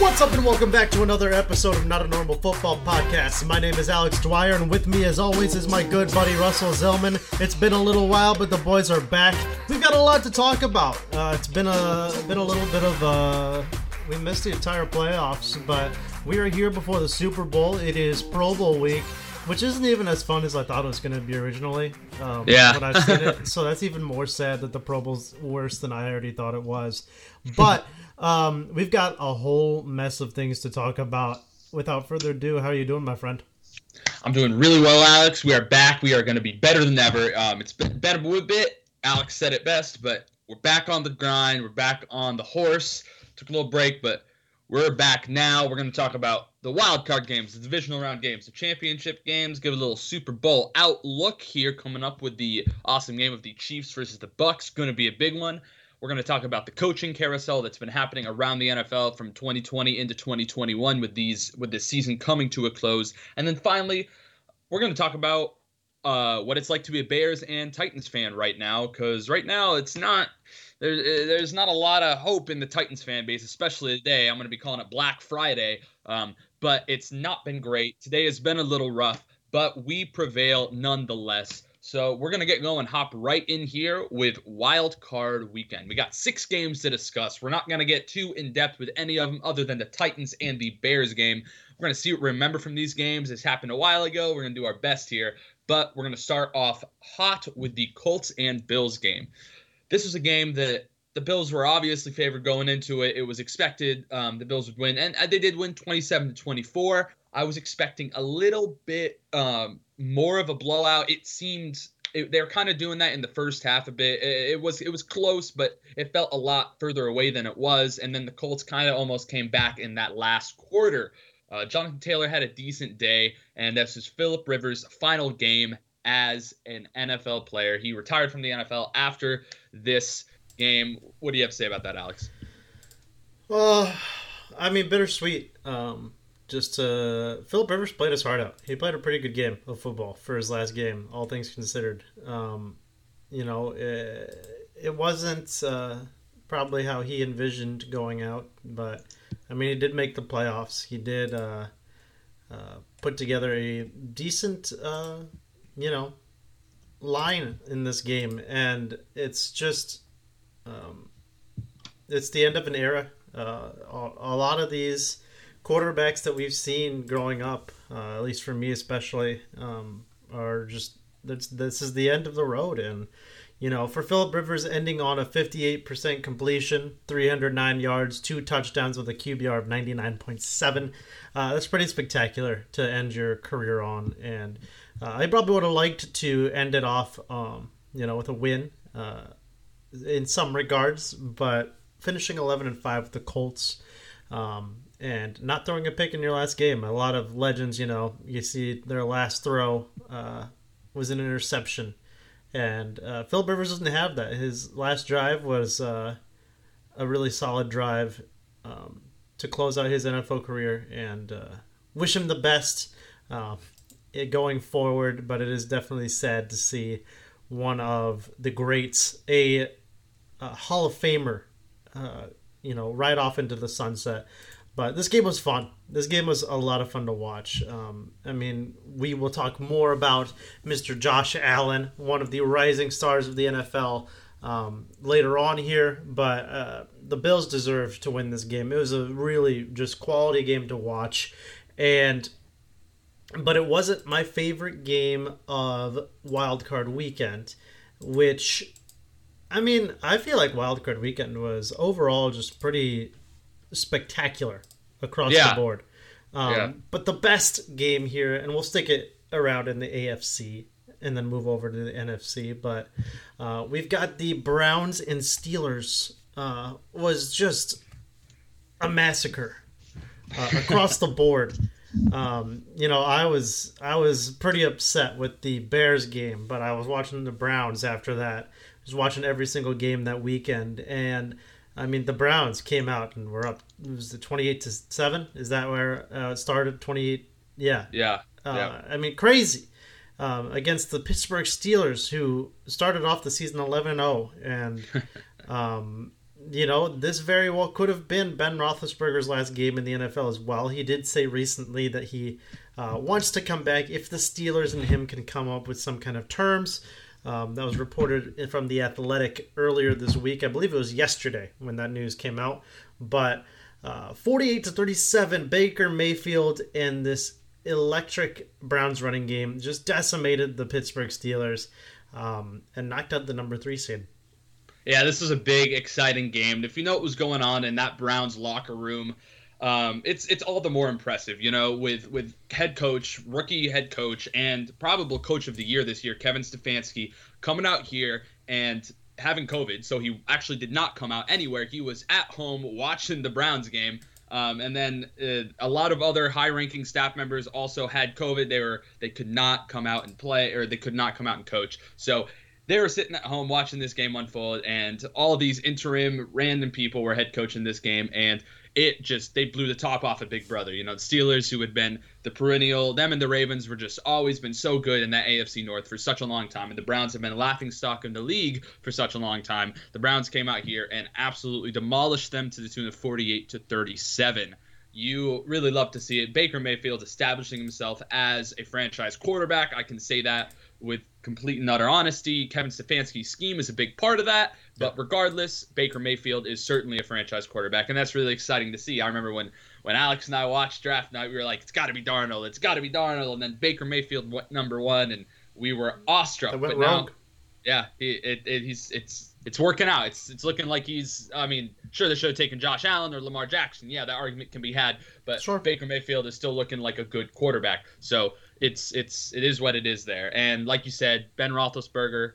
What's up, and welcome back to another episode of Not a Normal Football Podcast. My name is Alex Dwyer, and with me, as always, is my good buddy Russell Zellman. It's been a little while, but the boys are back. We've got a lot to talk about. Uh, it's been a been a little bit of uh, we missed the entire playoffs, but we are here before the Super Bowl. It is Pro Bowl week, which isn't even as fun as I thought it was going to be originally. Um, Yeah. when I've seen it, so that's even more sad that the Pro Bowl's worse than I already thought it was. But um, we've got a whole mess of things to talk about. Without further ado, how are you doing, my friend? I'm doing really well, Alex. We are back. We are going to be better than ever. Um, it's been better a bit. Alex said it best, but we're back on the grind. We're back on the horse. Took a little break, but we're back now. We're going to talk about the wild card games, the divisional round games, the championship games. Give a little Super Bowl outlook here, coming up with the awesome game of the Chiefs versus the Bucs. Going to be a big one. We're going to talk about the coaching carousel that's been happening around the NFL from 2020 into 2021 with these with this season coming to a close. And then finally, we're going to talk about uh, what it's like to be a Bears and Titans fan right now cuz right now it's not there, there's not a lot of hope in the Titans fan base, especially today. I'm going to be calling it Black Friday. Um, but it's not been great. Today has been a little rough, but we prevail nonetheless. So we're gonna get going, hop right in here with Wild Card Weekend. We got six games to discuss. We're not gonna get too in depth with any of them, other than the Titans and the Bears game. We're gonna see what we remember from these games. This happened a while ago. We're gonna do our best here, but we're gonna start off hot with the Colts and Bills game. This was a game that the Bills were obviously favored going into it. It was expected um, the Bills would win, and they did win 27 to 24. I was expecting a little bit um, more of a blowout. It seemed it, they were kind of doing that in the first half a bit. It, it was it was close, but it felt a lot further away than it was. And then the Colts kind of almost came back in that last quarter. Uh, Jonathan Taylor had a decent day, and this is Philip Rivers' final game as an NFL player. He retired from the NFL after this game. What do you have to say about that, Alex? Well, I mean, bittersweet. Um, just uh, Philip Rivers played his heart out. He played a pretty good game of football for his last game, all things considered. Um, you know, it, it wasn't uh, probably how he envisioned going out, but I mean, he did make the playoffs. He did uh, uh, put together a decent, uh, you know, line in this game, and it's just, um, it's the end of an era. Uh, a, lot of these quarterbacks that we've seen growing up, uh, at least for me especially, um, are just this, this is the end of the road. And, you know, for Philip Rivers ending on a 58% completion, 309 yards, two touchdowns with a QBR of 99.7, uh, that's pretty spectacular to end your career on. And uh, I probably would have liked to end it off, um, you know, with a win uh, in some regards, but finishing 11 and 5 with the Colts. Um, and not throwing a pick in your last game. A lot of legends, you know, you see their last throw uh, was an interception, and uh, Phil Rivers doesn't have that. His last drive was uh, a really solid drive um, to close out his NFL career, and uh, wish him the best uh, going forward. But it is definitely sad to see one of the greats, a, a Hall of Famer, uh, you know, right off into the sunset. But this game was fun. This game was a lot of fun to watch. Um, I mean, we will talk more about Mr. Josh Allen, one of the rising stars of the NFL, um, later on here. But uh, the Bills deserved to win this game. It was a really just quality game to watch, and but it wasn't my favorite game of Wild Card Weekend, which I mean, I feel like Wild Card Weekend was overall just pretty spectacular across Yeah. the board. Um, Yeah. But the best game here, and we'll stick it around in the AFC and then move over to the NFC. But uh, we've got the Browns and Steelers. Uh, was just a massacre uh, across the board. Um, you know, I was I was pretty upset with the Bears game, but I was watching the Browns after that. I was watching every single game that weekend, and I mean the Browns came out and were up. It was the twenty eight to seven. Is that where uh, it started? Twenty eight. Yeah. Yeah. Uh, yeah. I mean, crazy. Um, against the Pittsburgh Steelers, who started off the season 11 0. And, um, you know, this very well could have been Ben Roethlisberger's last game in the NFL as well. He did say recently that he uh, wants to come back if the Steelers and him can come up with some kind of terms. Um, that was reported from the Athletic earlier this week. I believe it was yesterday when that news came out. But uh, 48 to 37, Baker Mayfield and this electric Browns running game just decimated the Pittsburgh Steelers um, and knocked out the number three seed. Yeah, this is a big, exciting game. If you know what was going on in that Browns locker room, um, it's it's all the more impressive, you know, with with head coach, rookie head coach, and probable coach of the year this year, Kevin Stefanski, coming out here and having COVID, so he actually did not come out anywhere. He was at home watching the Browns game. Um, and then uh, a lot of other high-ranking staff members also had COVID. They were they could not come out and play, or they could not come out and coach. So they were sitting at home watching this game unfold, and all these interim random people were head coaching this game, and it just they blew the top off of Big Brother. You know, the Steelers, who had been the perennial, them and the Ravens were just always been so good in that AFC North for such a long time, and the Browns have been laughing stock in the league for such a long time. The Browns came out here and absolutely demolished them to the tune of 48 to 37 you really love to see it. Baker Mayfield establishing himself as a franchise quarterback. I can say that with complete and utter honesty. Kevin Stefanski's scheme is a big part of that. But regardless, Baker Mayfield is certainly a franchise quarterback, and that's really exciting to see. I remember when when Alex and I watched draft night, we were like, "It's got to be Darnold. It's got to be Darnold." And then Baker Mayfield went number one, and we were awestruck. but now, yeah, it, it, he's it's it's working out. It's it's looking like he's. I mean, sure they should have taken Josh Allen or Lamar Jackson. Yeah, that argument can be had, but sure. Baker Mayfield is still looking like a good quarterback. So it's it's it is what it is there. And like you said, Ben Roethlisberger,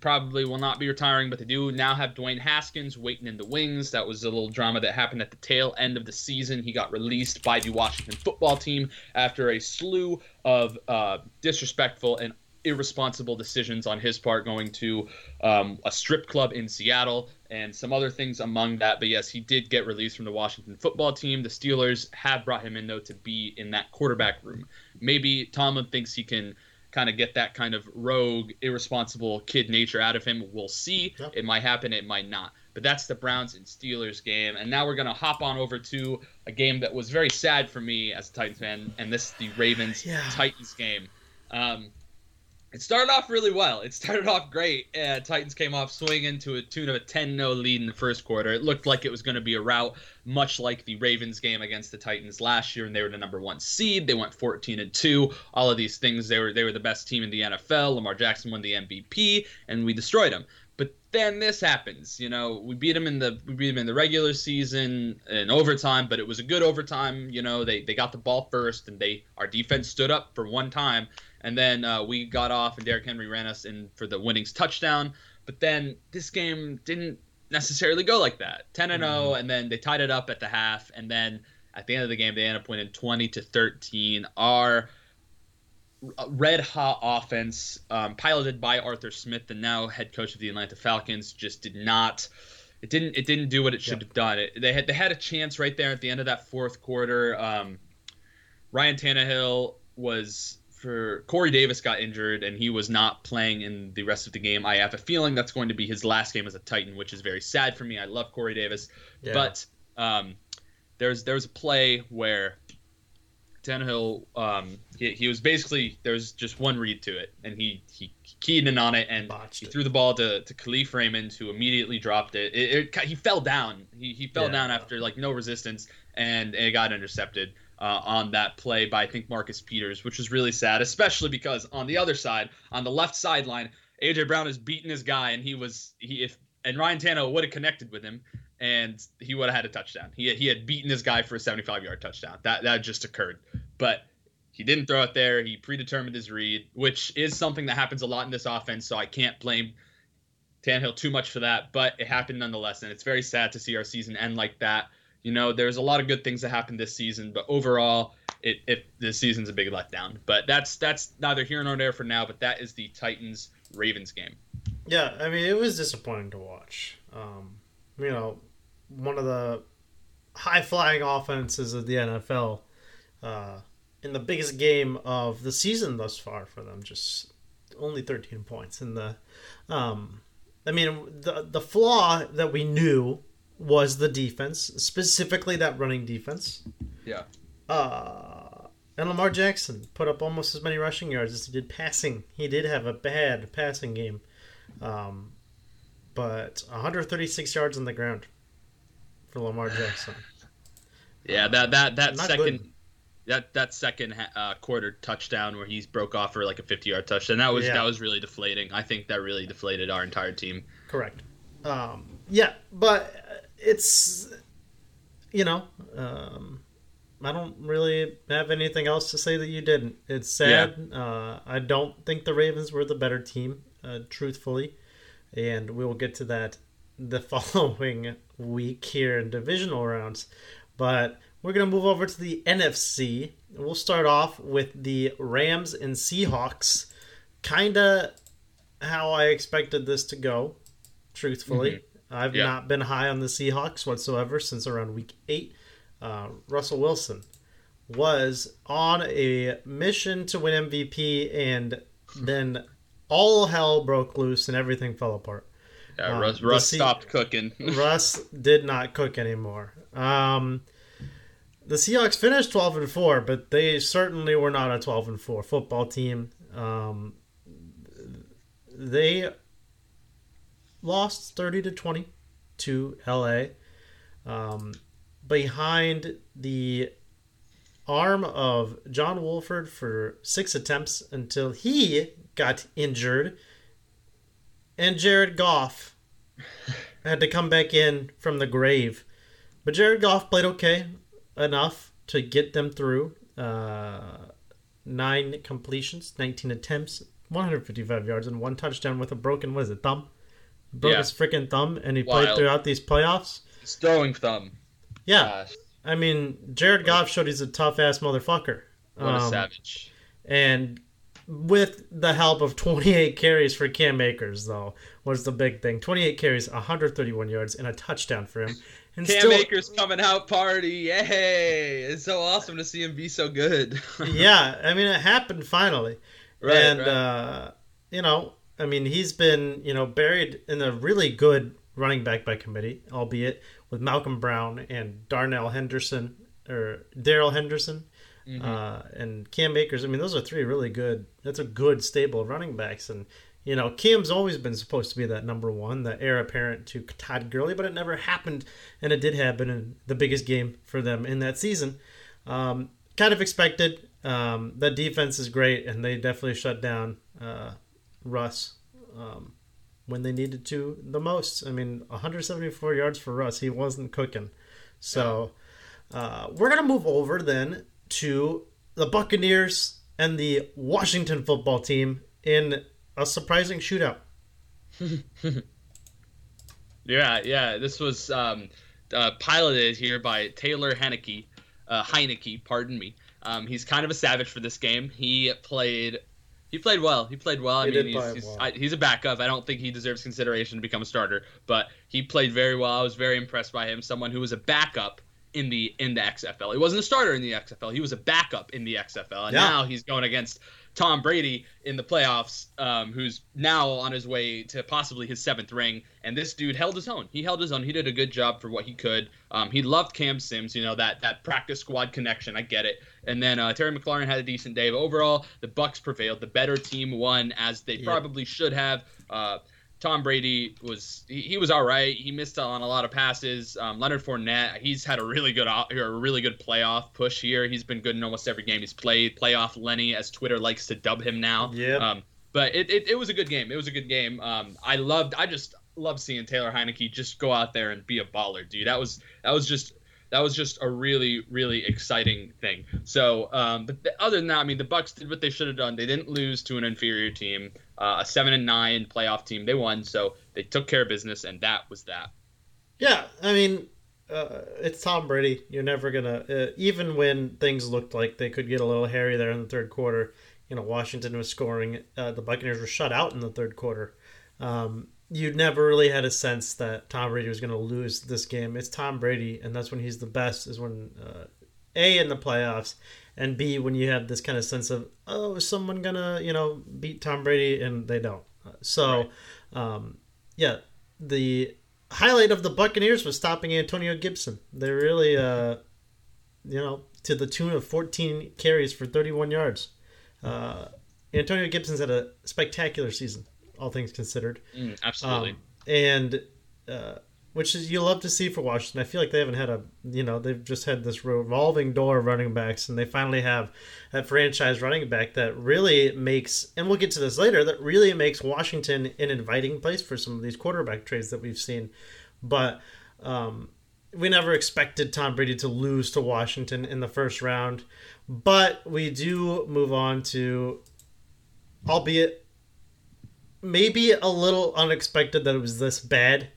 probably will not be retiring, but they do now have Dwayne Haskins waiting in the wings. That was a little drama that happened at the tail end of the season. He got released by the Washington football team after a slew of uh, disrespectful and irresponsible decisions on his part going to um, a strip club in Seattle and some other things among that. But yes, he did get released from the Washington football team. The Steelers have brought him in, though, to be in that quarterback room. Maybe Tomlin thinks he can kind of get that kind of rogue, irresponsible kid nature out of him. We'll see. Yep. It might happen, it might not. But that's the Browns and Steelers game. And now we're going to hop on over to a game that was very sad for me as a Titans fan, and this is the Ravens Titans yeah. game. Um, it started off really well. It started off great. Uh, Titans came off swinging to a tune of a 10-0 lead in the first quarter. It looked like it was going to be a rout, much like the Ravens game against the Titans last year, and they were the number one seed. They went 14 and two. All of these things, they were they were the best team in the NFL. Lamar Jackson won the MVP, and we destroyed them. But then this happens. You know, we beat them in the we beat them in the regular season in overtime, but it was a good overtime. You know, they they got the ball first, and they our defense stood up for one time and then uh, we got off, and Derrick Henry ran us in for the winnings touchdown. But then this game didn't necessarily go like that. 10 and 0, mm. and then they tied it up at the half, and then at the end of the game they ended up winning 20 to 13. Our red hot offense, um, piloted by Arthur Smith, the now head coach of the Atlanta Falcons, just did not. It didn't. It didn't do what it should have done. It, they had. They had a chance right there at the end of that fourth quarter. Um, Ryan Tannehill was for Corey Davis got injured and he was not playing in the rest of the game. I have a feeling that's going to be his last game as a Titan, which is very sad for me. I love Corey Davis, yeah. but um, there's there's a play where Tannehill um, he, he was basically there's just one read to it and he he keyed in on it and Botched he it. threw the ball to, to Kalif Raymond who immediately dropped it. it, it he fell down. He, he fell yeah. down after like no resistance and it got intercepted uh, on that play by I think Marcus Peters, which was really sad, especially because on the other side, on the left sideline, AJ Brown has beaten his guy, and he was he if and Ryan Tannehill would have connected with him, and he would have had a touchdown. He he had beaten his guy for a 75 yard touchdown. That that just occurred, but he didn't throw it there. He predetermined his read, which is something that happens a lot in this offense. So I can't blame Tannehill too much for that, but it happened nonetheless, and it's very sad to see our season end like that. You know, there's a lot of good things that happened this season, but overall, it, it this season's a big letdown. But that's that's neither here nor there for now. But that is the Titans Ravens game. Yeah, I mean, it was disappointing to watch. Um, you know, one of the high flying offenses of the NFL uh, in the biggest game of the season thus far for them, just only 13 points. And the, um, I mean, the the flaw that we knew was the defense, specifically that running defense. Yeah. Uh, and Lamar Jackson put up almost as many rushing yards as he did passing. He did have a bad passing game, um, but 136 yards on the ground for Lamar Jackson. Yeah, that that that Not second good. that that second uh, quarter touchdown where he's broke off for like a 50 yard touchdown. That was Yeah. that was really deflating. I think that really deflated our entire team. Correct. Um, yeah, but it's you know, um, I don't really have anything else to say that you didn't. It's sad. Uh, I don't think the Ravens were the better team, uh, truthfully, and we will get to that the following week here in divisional rounds. But we're gonna move over to the NFC. We'll start off with the Rams and Seahawks. Kinda how I expected this to go truthfully. I've Yeah. not been high on the Seahawks whatsoever since around week eight. Uh, Russell Wilson was on a mission to win MVP, and then all hell broke loose and everything fell apart. Yeah, Um, Russ, Russ Se- stopped cooking. Russ did not cook anymore. Um, the Seahawks finished 12 and 4, but they certainly were not a 12 and 4 football team. Um, they lost 30 to 20 to LA um, behind the arm of John Wolford for six attempts until he got injured and Jared Goff had to come back in from the grave. But Jared Goff played okay enough to get them through. Uh, nine completions, 19 attempts, 155 yards, and one touchdown with a broken, what is it, thumb? Broke Yeah. his freaking thumb, and he played throughout these playoffs. His throwing thumb. Yeah, Gosh, I mean, Jared Goff showed he's a tough ass motherfucker. what a Um, savage. And with the help of 28 carries for Cam Akers, though, was the big thing. 28 carries, 131 yards, and a touchdown for him. And Cam still, Akers coming out party. Yay! It's so awesome to see him be so good. yeah, I mean, it happened finally. right, and, right. Uh, you know, I mean, he's been, you know, buried in a really good running back by committee, albeit with Malcolm Brown and Darnell Henderson, or Darrell Henderson. Mhm. uh, and Cam Akers. I mean, those are three really good. That's a good stable of running backs, and you know, Cam's always been supposed to be that number one, the heir apparent to Todd Gurley, but it never happened, and it did happen in the biggest game for them in that season. Um, kind of expected. Um, that defense is great, and they definitely shut down uh, Russ. Um, when they needed to the most. I mean, 174 yards for Russ. He wasn't cooking. So uh, we're going to move over then to the Buccaneers and the Washington football team in a surprising shootout. Yeah, yeah. This was um, uh, piloted here by Taylor Heinicke. Uh, Heinicke, pardon me. Um, he's kind of a savage for this game. He played, he played well. He played well. I He mean, did he's, play he's, well. I, he's a backup. I don't think he deserves consideration to become a starter, but he played very well. I was very impressed by him. Someone who was a backup in the in the XFL. He wasn't a starter in the XFL. He was a backup in the XFL, and Yeah. now he's going against Tom Brady in the playoffs, um, who's now on his way to possibly his seventh ring. And this dude held his own. He held his own. He did a good job for what he could. Um, he loved Cam Sims, you know that that practice squad connection. I get it. And then uh, Terry McLaurin had a decent day. But overall, the Bucs prevailed. The better team won, as they Yeah. probably should have. Uh, Tom Brady was he, he was all right. He missed on a lot of passes. Um, Leonard Fournette, he's had a really good a really good playoff push here. He's been good in almost every game he's played. Playoff Lenny, as Twitter likes to dub him now. Yep. Um, but it, it, it was a good game. It was a good game. Um, I loved. I just love seeing Taylor Heinicke just go out there and be a baller, dude. That was that was just that was just a really really exciting thing. So, um, but the, other than that, I mean, the Bucs did what they should have done. They didn't lose to an inferior team, uh, a seven and nine playoff team. They won, so they took care of business, and that was that. Yeah, I mean, uh, it's Tom Brady. You're never gonna, uh, even when things looked like they could get a little hairy there in the third quarter. You know, Washington was scoring. Uh, the Buccaneers were shut out in the third quarter. Um, you never really had a sense that Tom Brady was going to lose this game. It's Tom Brady, and that's when he's the best. Is when uh, a in the playoffs, and b when you have this kind of sense of oh, is someone gonna you know beat Tom Brady, and they don't. So, um, yeah, the highlight of the Buccaneers was stopping Antonio Gibson. They really, uh, you know, to the tune of 14 carries for 31 yards. Uh, Antonio Gibson's had a spectacular season, all things considered. Mm, absolutely. Um, and uh, which is you love to see for Washington. I feel like they haven't had a you know they've just had this revolving door of running backs, and they finally have that franchise running back that really makes. And we'll get to this later. That really makes Washington an inviting place for some of these quarterback trades that we've seen, but. Um, we never expected Tom Brady to lose to Washington in the first round, but we do move on to, albeit maybe a little unexpected that it was this bad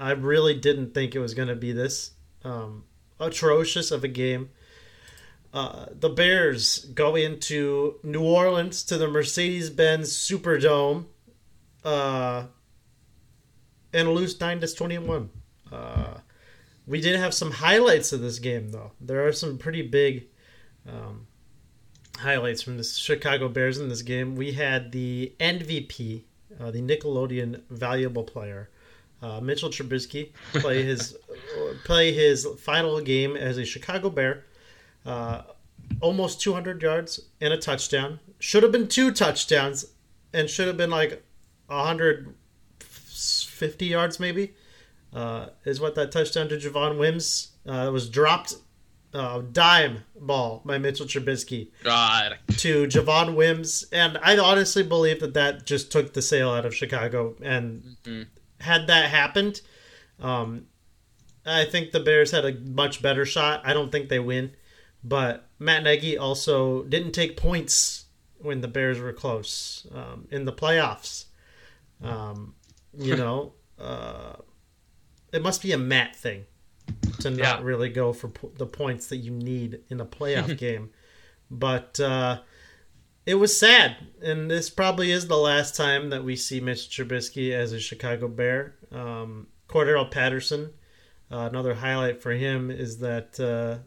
I really didn't think it was going to be this um, atrocious of a game. Uh, the Bears go into New Orleans to the Mercedes Benz Superdome uh, and lose 9 to 21. Uh, we did have some highlights of this game, though. There are some pretty big um, highlights from the Chicago Bears in this game. We had the MVP, uh, the Nickelodeon Valuable Player uh, Mitchell Trubisky play his play his final game as a Chicago Bear. Uh, almost 200 yards and a touchdown. Should have been two touchdowns, and should have been like 150 yards maybe. Uh, is what that touchdown to Javon Wims uh, was dropped uh, dime ball by Mitchell Trubisky God. to Javon Wims, and I honestly believe that that just took the sale out of Chicago, and mm-hmm had that happened, um, I think the Bears had a much better shot. I don't think they win, but Matt Nagy also didn't take points when the Bears were close um, in the playoffs. Um, you know, uh, it must be a Matt thing to not yeah. really go for po- the points that you need in a playoff game. But uh, it was sad, and this probably is the last time that we see Mitch Trubisky as a Chicago Bear. Um, Cordarrelle Patterson, uh, another highlight for him is that uh,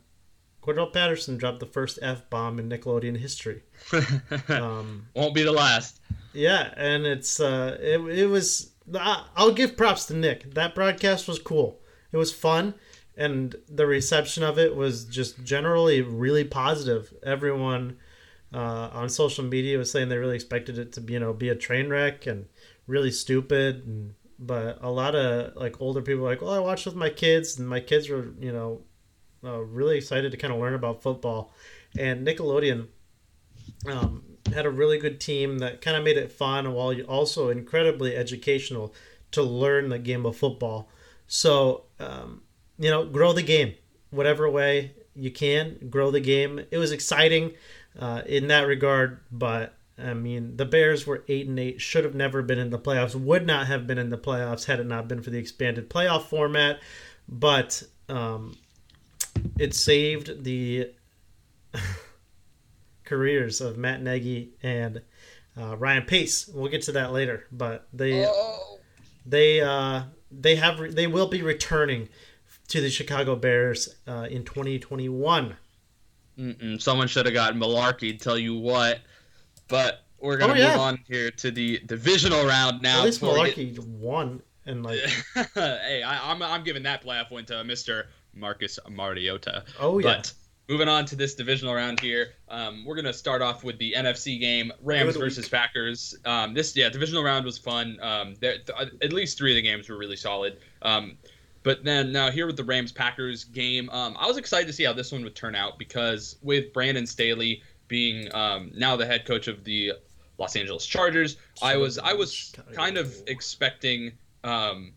Cordarrelle Patterson dropped the first f bomb in Nickelodeon history. Um, Won't be the last. Yeah, and it's uh, it, it was. I'll give props to Nick. That broadcast was cool. It was fun, and the reception of it was just generally really positive. Everyone uh, on social media was saying they really expected it to be, you know be a train wreck and really stupid and but a lot of like older people like well i watched with my kids and my kids were you know uh, really excited to kind of learn about football and nickelodeon um, had a really good team that kind of made it fun while also incredibly educational to learn the game of football so um, you know grow the game whatever way you can grow the game it was exciting uh, in that regard. But I mean, the Bears were eight and eight, should have never been in the playoffs, would not have been in the playoffs had it not been for the expanded playoff format. But um, it saved the careers of Matt Nagy and uh, Ryan Pace. We'll get to that later, but they oh. they uh, they have they will be returning to the Chicago Bears uh, in 2021. Mm-mm, someone should have gotten Malarkey. Tell you what, but we're gonna oh, yeah. move on here to the divisional round now. At least Malarkey get... won, and like, hey, I, am I'm, I'm giving that playoff win to Mister Marcus Mariota. Oh yeah. But moving on to this divisional round here, um, we're gonna start off with the NFC game: Rams versus Packers. Um, this yeah, divisional round was fun. Um, there, th- at least three of the games were really solid. But then now here with the Rams Packers game, um, I was excited to see how this one would turn out because with Brandon Staley being um, now the head coach of the Los Angeles Chargers, I was I was kind of expecting um,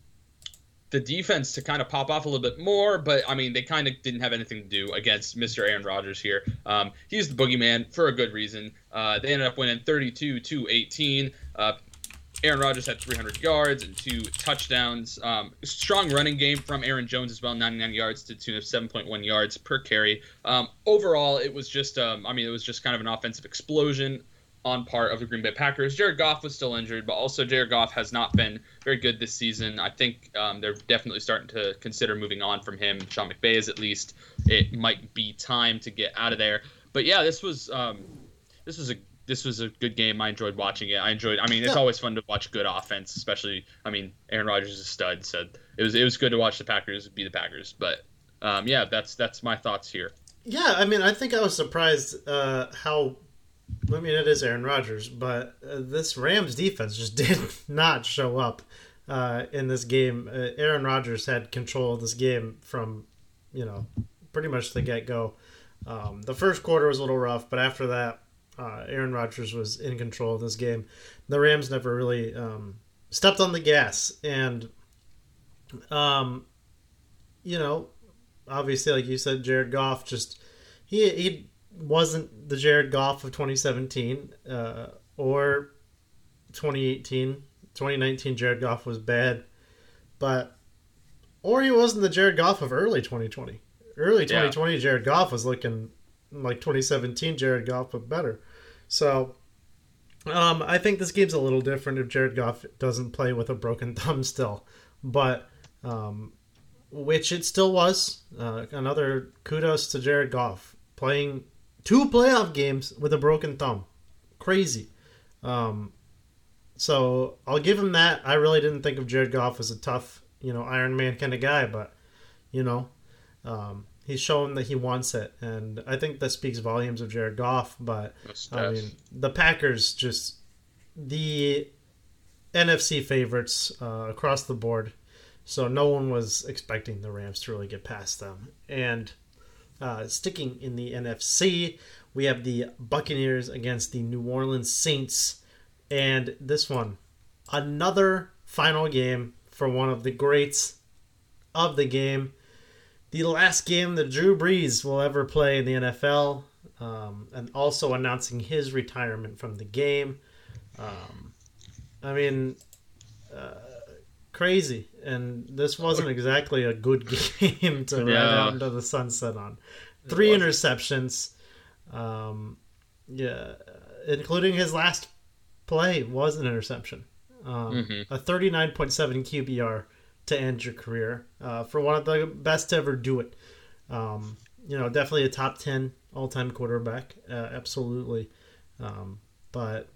the defense to kind of pop off a little bit more, but I mean they kind of didn't have anything to do against Mr. Aaron Rodgers here. Um, he's the boogeyman for a good reason. Uh, they ended up winning 32 to 18. Uh, Aaron Rodgers had 300 yards and two touchdowns. Um, strong running game from Aaron Jones as well, 99 yards to tune of 7.1 yards per carry. Um, overall, it was just, um, I mean, it was just kind of an offensive explosion on part of the Green Bay Packers. Jared Goff was still injured, but also Jared Goff has not been very good this season. I think um, they're definitely starting to consider moving on from him. Sean McVay is at least. It might be time to get out of there. But yeah, this was um, this was a this was a good game. I enjoyed watching it. I enjoyed. I mean, it's Yeah. always fun to watch good offense, especially. I mean, Aaron Rodgers is a stud, so it was it was good to watch the Packers be the Packers. But um, yeah, that's that's my thoughts here. Yeah, I mean, I think I was surprised uh, how. I mean, it is Aaron Rodgers, but uh, this Rams defense just did not show up uh, in this game. Uh, Aaron Rodgers had control of this game from, you know, pretty much the get go. Um, the first quarter was a little rough, but after that, uh, Aaron Rodgers was in control of this game. The Rams never really um, stepped on the gas, and, um, you know, obviously, like you said, Jared Goff just he he wasn't the Jared Goff of 2017 uh, or 2018. 2019 Jared Goff was bad, but or he wasn't the Jared Goff of early 2020. Early Yeah. 2020 Jared Goff was looking like 2017 Jared Goff, but better. So. Um, I think this game's a little different if Jared Goff doesn't play with a broken thumb still, but um, which it still was. Uh, another kudos to Jared Goff playing two playoff games with a broken thumb. Crazy. Um, so I'll give him that. I really didn't think of Jared Goff as a tough, you know, Iron Man kind of guy, but you know, um, he's shown that he wants it, and I think that speaks volumes of Jared Goff. But I mean, the Packers just the NFC favorites uh, across the board. So no one was expecting the Rams to really get past them. And uh, sticking in the NFC, we have the Buccaneers against the New Orleans Saints. And this one, another final game for one of the greats of the game. The last game that Drew Brees will ever play in the NFL, um, and also announcing his retirement from the game. Um, I mean, uh, crazy. And this wasn't exactly a good game to ride Yeah. out into the sunset on. Three interceptions. Um, yeah, including his last play was an interception. Um, Mhm. A 39.7 QBR to end your career uh, for one of the best to ever do it. Um, you know, definitely a top 10 all time quarterback. Uh, absolutely. Um, but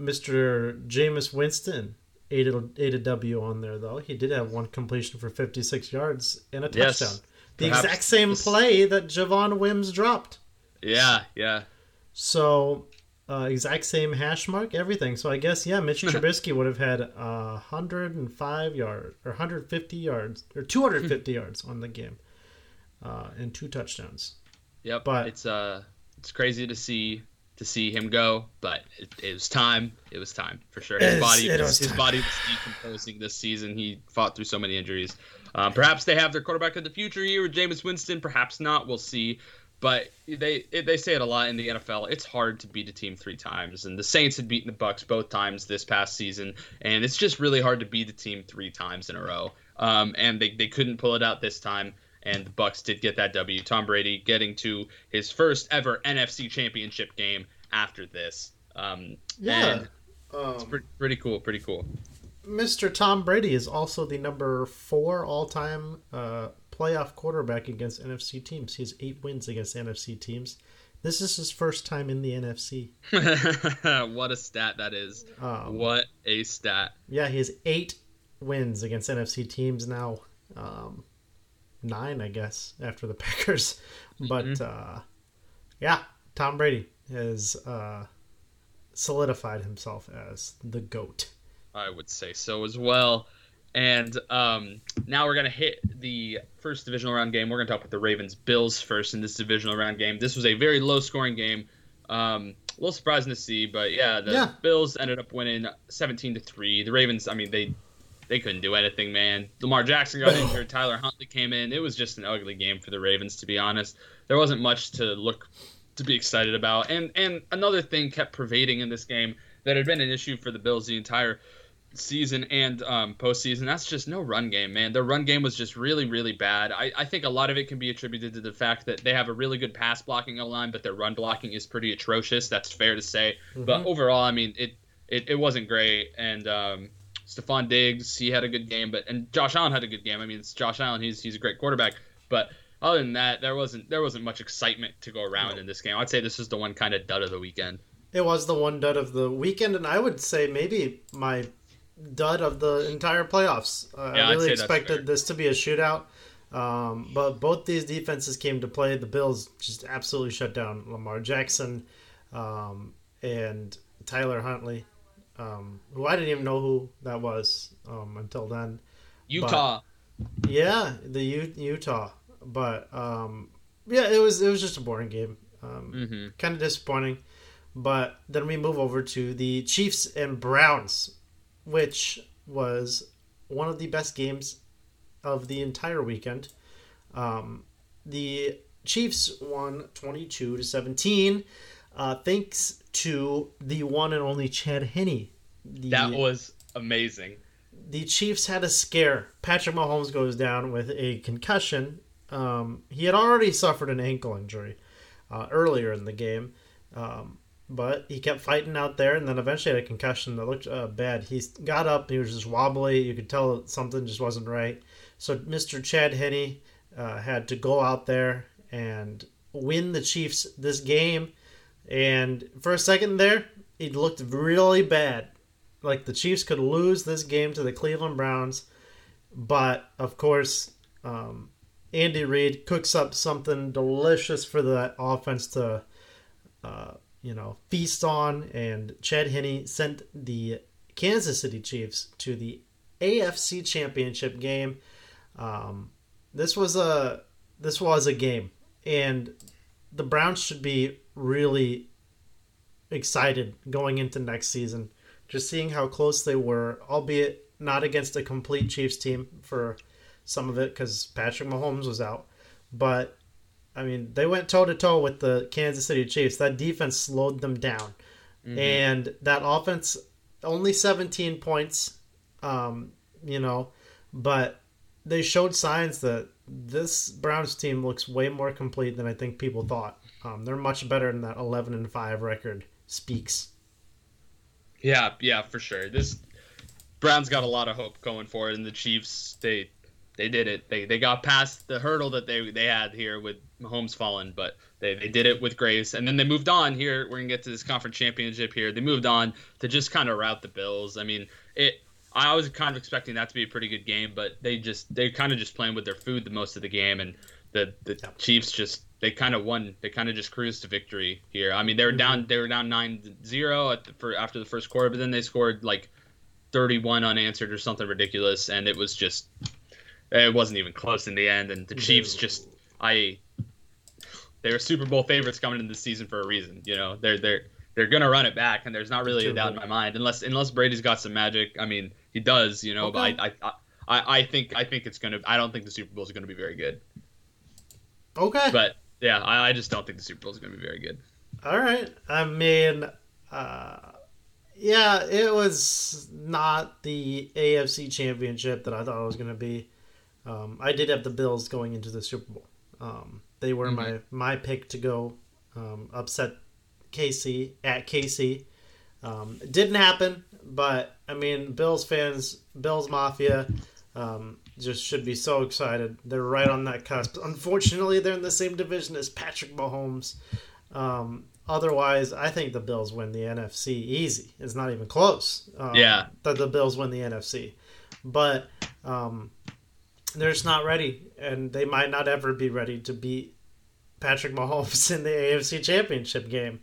Mr. Jameis Winston ate a, ate a W on there, though. He did have one completion for 56 yards and a Yes. touchdown. The exact same play that Javon Wims dropped. Yeah, yeah. So, uh, exact same hash mark, everything. So I guess yeah, Mitch Trubisky would have had uh, 105 yards or 150 yards or 250 yards on the game, uh, and two touchdowns. Yep. But- it's uh, it's crazy to see to see him go, but it, it was time. It was time for sure. His body, was, was his time. body was decomposing this season. He fought through so many injuries. Um, perhaps they have their quarterback of the future here with Jameis Winston. Perhaps not. We'll see. But they they say it a lot in the NFL. It's hard to beat a team three times, and the Saints had beaten the Bucs both times this past season, and it's just really hard to beat the team three times in a row. Um, and they, they couldn't pull it out this time, and the Bucs did get that W. Tom Brady getting to his first ever NFC Championship game after this. Um, Yeah. and it's Um, pretty, pretty cool. Pretty cool. Mr. Tom Brady is also the number four all-time uh, playoff quarterback against NFC teams. He has eight wins against NFC teams. This is his first time in the NFC. what a stat that is. Um, What a stat. Yeah, he has eight wins against NFC teams now. Um, nine, I guess, after the Packers. But uh, yeah, Tom Brady has uh, solidified himself as the GOAT. I would say so as well. And um, now we're going to hit the first divisional round game. We're going to talk about the Ravens Bills first in this divisional round game. This was a very low scoring game. Um, a little surprising to see, but yeah, the Yeah. Bills ended up winning 17 to 3. The Ravens, I mean, they they couldn't do anything, man. Lamar Jackson got injured, Tyler Huntley came in. It was just an ugly game for the Ravens to be honest. There wasn't much to look to be excited about. And and another thing kept pervading in this game that had been an issue for the Bills the entire season and um, postseason. That's just no run game, man. Their run game was just really, really bad. I, I think a lot of it can be attributed to the fact that they have a really good pass blocking line, but their run blocking is pretty atrocious. That's fair to say. But Mhm. overall, I mean, it it, it wasn't great. And um, Stefon Diggs, he had a good game, but and Josh Allen had a good game. I mean, it's Josh Allen. He's he's a great quarterback, but. Other than that, there wasn't there wasn't much excitement to go around in this game. I'd say this is the one kind of dud of the weekend. it was the one dud of the weekend, and I would say maybe my dud of the entire playoffs. Uh, Yeah, I really say that's fair. expected this to be a shootout, um, but both these defenses came to play. The Bills just absolutely shut down Lamar Jackson um, and Tyler Huntley, um, who I didn't even know who that was um, until then. Utah. Yeah, the U- Utah, but um, yeah, it was it was just a boring game. Um, hmm kind of disappointing. But then we move over to the Chiefs and Browns, which was one of the best games of the entire weekend. Um, the Chiefs won 22 to 17, uh, thanks to the one and only Chad Henne. The, That was amazing. the Chiefs had a scare. Patrick Mahomes goes down with a concussion. Um, he had already suffered an ankle injury uh, earlier in the game, um, but he kept fighting out there, and then eventually had a concussion that looked uh, bad. He got up, he was just wobbly. You could tell that something just wasn't right. So Mr. Chad Henne uh, had to go out there and win the Chiefs this game. And for a second there, he looked really bad like the Chiefs could lose this game to the Cleveland Browns, but of course, um, Andy Reid cooks up something delicious for the offense to, uh, you know, feast on, and Chad Henne sent the Kansas City Chiefs to the AFC Championship game. Um, this was a this was a game, and the Browns should be really excited going into next season just seeing how close they were, albeit not against a complete Chiefs team for some of it because Patrick Mahomes was out. But I mean, they went toe to toe with the Kansas City Chiefs. That defense slowed them down, and that offense only 17 points. Um, you know, but they showed signs that this Browns team looks way more complete than I think people thought. Um, they're much better than that 11 and 5 record speaks. Yeah, yeah, for sure. This Browns got a lot of hope going for it, and the Chiefs they they did it. They they got past the hurdle that they they had here with Mahomes falling, but they, they did it with grace, and then they moved on. Here we're gonna get to this conference championship. Here they moved on to just kind of rout the Bills. I mean it. I was kind of expecting that to be a pretty good game, but they just they kind of just playing with their food the most of the game, and the the Yeah. Chiefs just they kind of won. They kind of just cruised to victory here. I mean, they were mm-hmm. down they were down 9-0 at the, for after the first quarter, but then they scored like 31 unanswered or something ridiculous, and it was just it wasn't even close in the end. And the Chiefs just I they were Super Bowl favorites coming into the season for a reason. You know, they're they're they're gonna run it back, and there's not really a doubt in my mind unless unless Brady's got some magic. I mean, he does, you know, Okay. but I I. I, I think I think it's gonna. I don't think the Super Bowl is gonna be very good. Okay. But yeah, I, I just don't think the Super Bowl is going to be very good. All right. I mean, uh, yeah, it was not the AFC Championship that I thought it was going to be. Um, I did have the Bills going into the Super Bowl. Um, they were my my pick to go um, upset KC at KC. Um, it didn't happen, but I mean, Bills fans, Bills Mafia, um, just should be so excited. They're right on that cusp. Unfortunately, they're in the same division as Patrick Mahomes. Um, otherwise, I think the Bills win the NFC easy. It's not even close. Um, Yeah. that the Bills win the NFC, but um, they're just not ready, and they might not ever be ready to beat Patrick Mahomes in the AFC Championship game.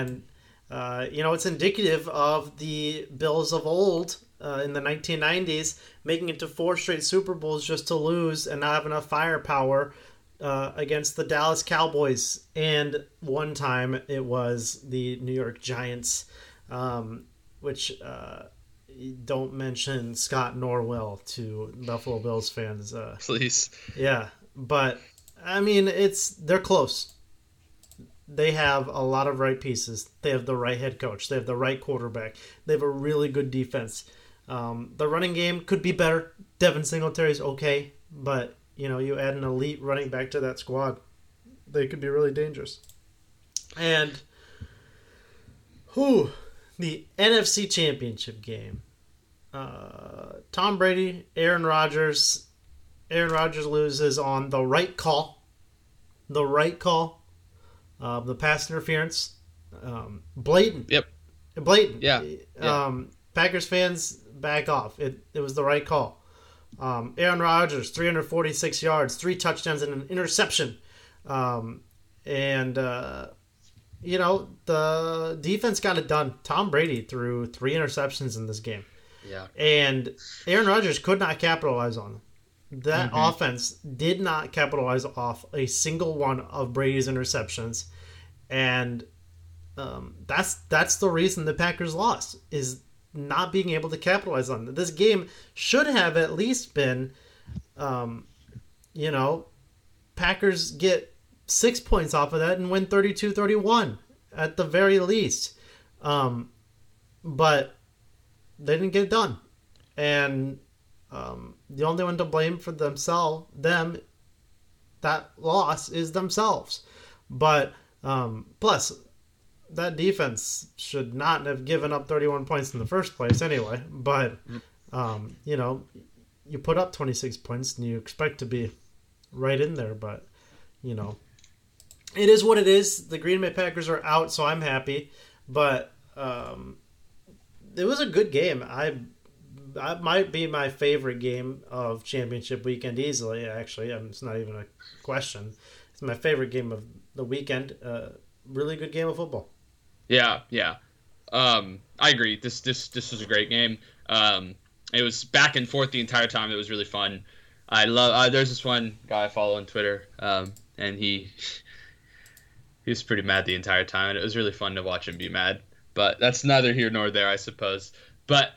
And uh, you know, it's indicative of the Bills of old uh, in the 1990s making it to four straight Super Bowls just to lose and not have enough firepower uh, against the Dallas Cowboys. And one time it was the New York Giants, um, which uh, don't mention Scott Norwood to Buffalo Bills fans. Uh, Please. yeah, but I mean, it's they're close. They have a lot of right pieces. They have the right head coach. They have the right quarterback. They have a really good defense. Um, the running game could be better. Devin Singletary's okay, but you know, you add an elite running back to that squad, they could be really dangerous. And who the NFC Championship game. Uh, Tom Brady, Aaron Rodgers, Aaron Rodgers loses on the right call. The right call. Uh, the pass interference. Um, blatant. Yep. Blatant. Yeah. Um, Packers fans back off. It it was the right call. Um, Aaron Rodgers, 346 yards, three touchdowns, and an interception. Um, and uh, you know the defense got it done. Tom Brady threw three interceptions in this game. Yeah. And Aaron Rodgers could not capitalize on them. That mm-hmm. offense did not capitalize off a single one of Brady's interceptions, and um, that's that's the reason the Packers lost is not being able to capitalize on it. This game should have at least been, um, you know, Packers get six points off of that and win 32-31 at the very least. Um, but they didn't get it done, and um, the only one to blame for themselves, them, that loss is themselves. But um, plus, that defense should not have given up 31 points in the first place anyway. But, um, you know, you put up 26 points and you expect to be right in there. But, you know, it is what it is. The Green Bay Packers are out, so I'm happy. But um, it was a good game. I that might be my favorite game of championship weekend easily. Actually, it's not even a question. It's my favorite game of the weekend. Uh, really good game of football. Yeah, yeah. Um, I agree. This this this was a great game. Um, it was back and forth the entire time. It was really fun. I love. Uh, there's this one guy I follow on Twitter, um, and he he was pretty mad the entire time, and it was really fun to watch him be mad. But that's neither here nor there, I suppose. But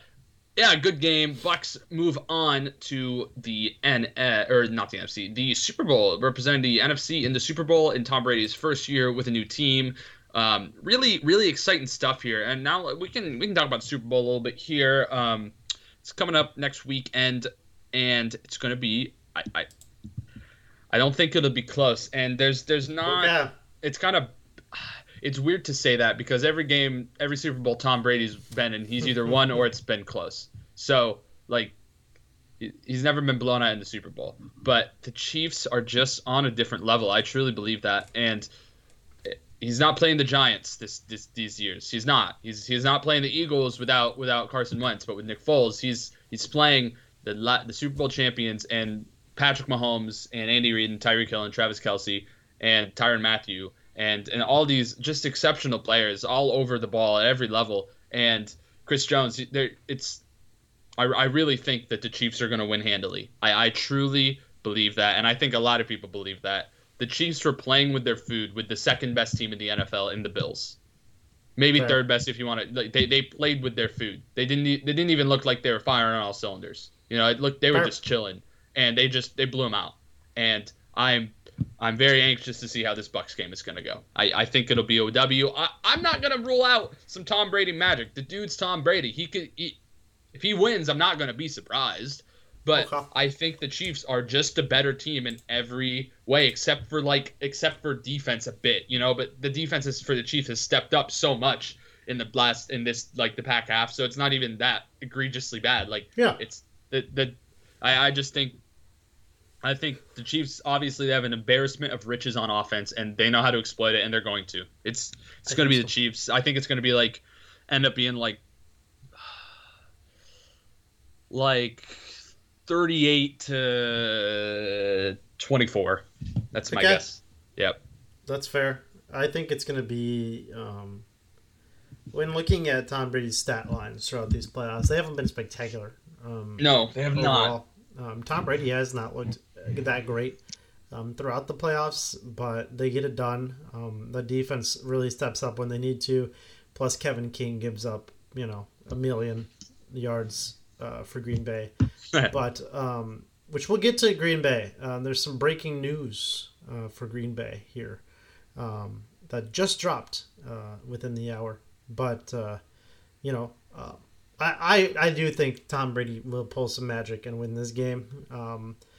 yeah, good game. Bucs move on to the N or not the NFC, the Super Bowl, representing the NFC in the Super Bowl in Tom Brady's first year with a new team. Um, really, really exciting stuff here. And now we can we can talk about the Super Bowl a little bit here. Um, it's coming up next weekend, and it's going to be I, I I don't think it'll be close. And there's there's not. Yeah. It's kind of it's weird to say that because every game, every Super Bowl Tom Brady's been in, he's either won or it's been close. So like he's never been blown out in the Super Bowl. But the Chiefs are just on a different level. I truly believe that. And he's not playing the Giants this, this these years. He's not. He's he's not playing the Eagles without without Carson Wentz. But with Nick Foles, he's he's playing the the Super Bowl champions and Patrick Mahomes and Andy Reid and Tyreek Hill and Travis Kelce and Tyrann Mathieu and and all these just exceptional players all over the ball at every level. And Chris Jones, there it's. I, I really think that the Chiefs are going to win handily. I, I truly believe that, and I think a lot of people believe that. The Chiefs were playing with their food with the second best team in the NFL in the Bills. Maybe third best if you want to. They, they played with their food. They didn't they didn't even look like they were firing on all cylinders. You know, it looked they were just chilling, and they just they blew them out. And I'm I'm very anxious to see how this Bucs game is going to go. I, I think it'll be a W. I, I'm not going to rule out some Tom Brady magic. The dude's Tom Brady. He could, he, if he wins, I'm not going to be surprised. But okay. I think the Chiefs are just a better team in every way, except for like, except for defense a bit, you know. But the defense for the Chiefs has stepped up so much in the last in this like the pack half, so it's not even that egregiously bad. Like, yeah, it's the the. I, I just think I think the Chiefs obviously they have an embarrassment of riches on offense, and they know how to exploit it, and they're going to. It's it's going to be so. the Chiefs. I think it's going to be like end up being like like thirty eight to twenty four. That's my okay. guess. Yep. That's fair. I think it's going to be. Um, when looking at Tom Brady's stat lines throughout these playoffs, they haven't been spectacular. Um, no, they have overall. not. Um, Tom Brady has not looked that great um, throughout the playoffs, but they get it done. Um, the defense really steps up when they need to. Plus, Kevin King gives up, you know, a million yards uh, for Green Bay. but um, which we'll get to Green Bay. Uh, there's some breaking news uh, for Green Bay here um, that just dropped uh, within the hour. But uh, you know, uh, I, I I do think Tom Brady will pull some magic and win this game.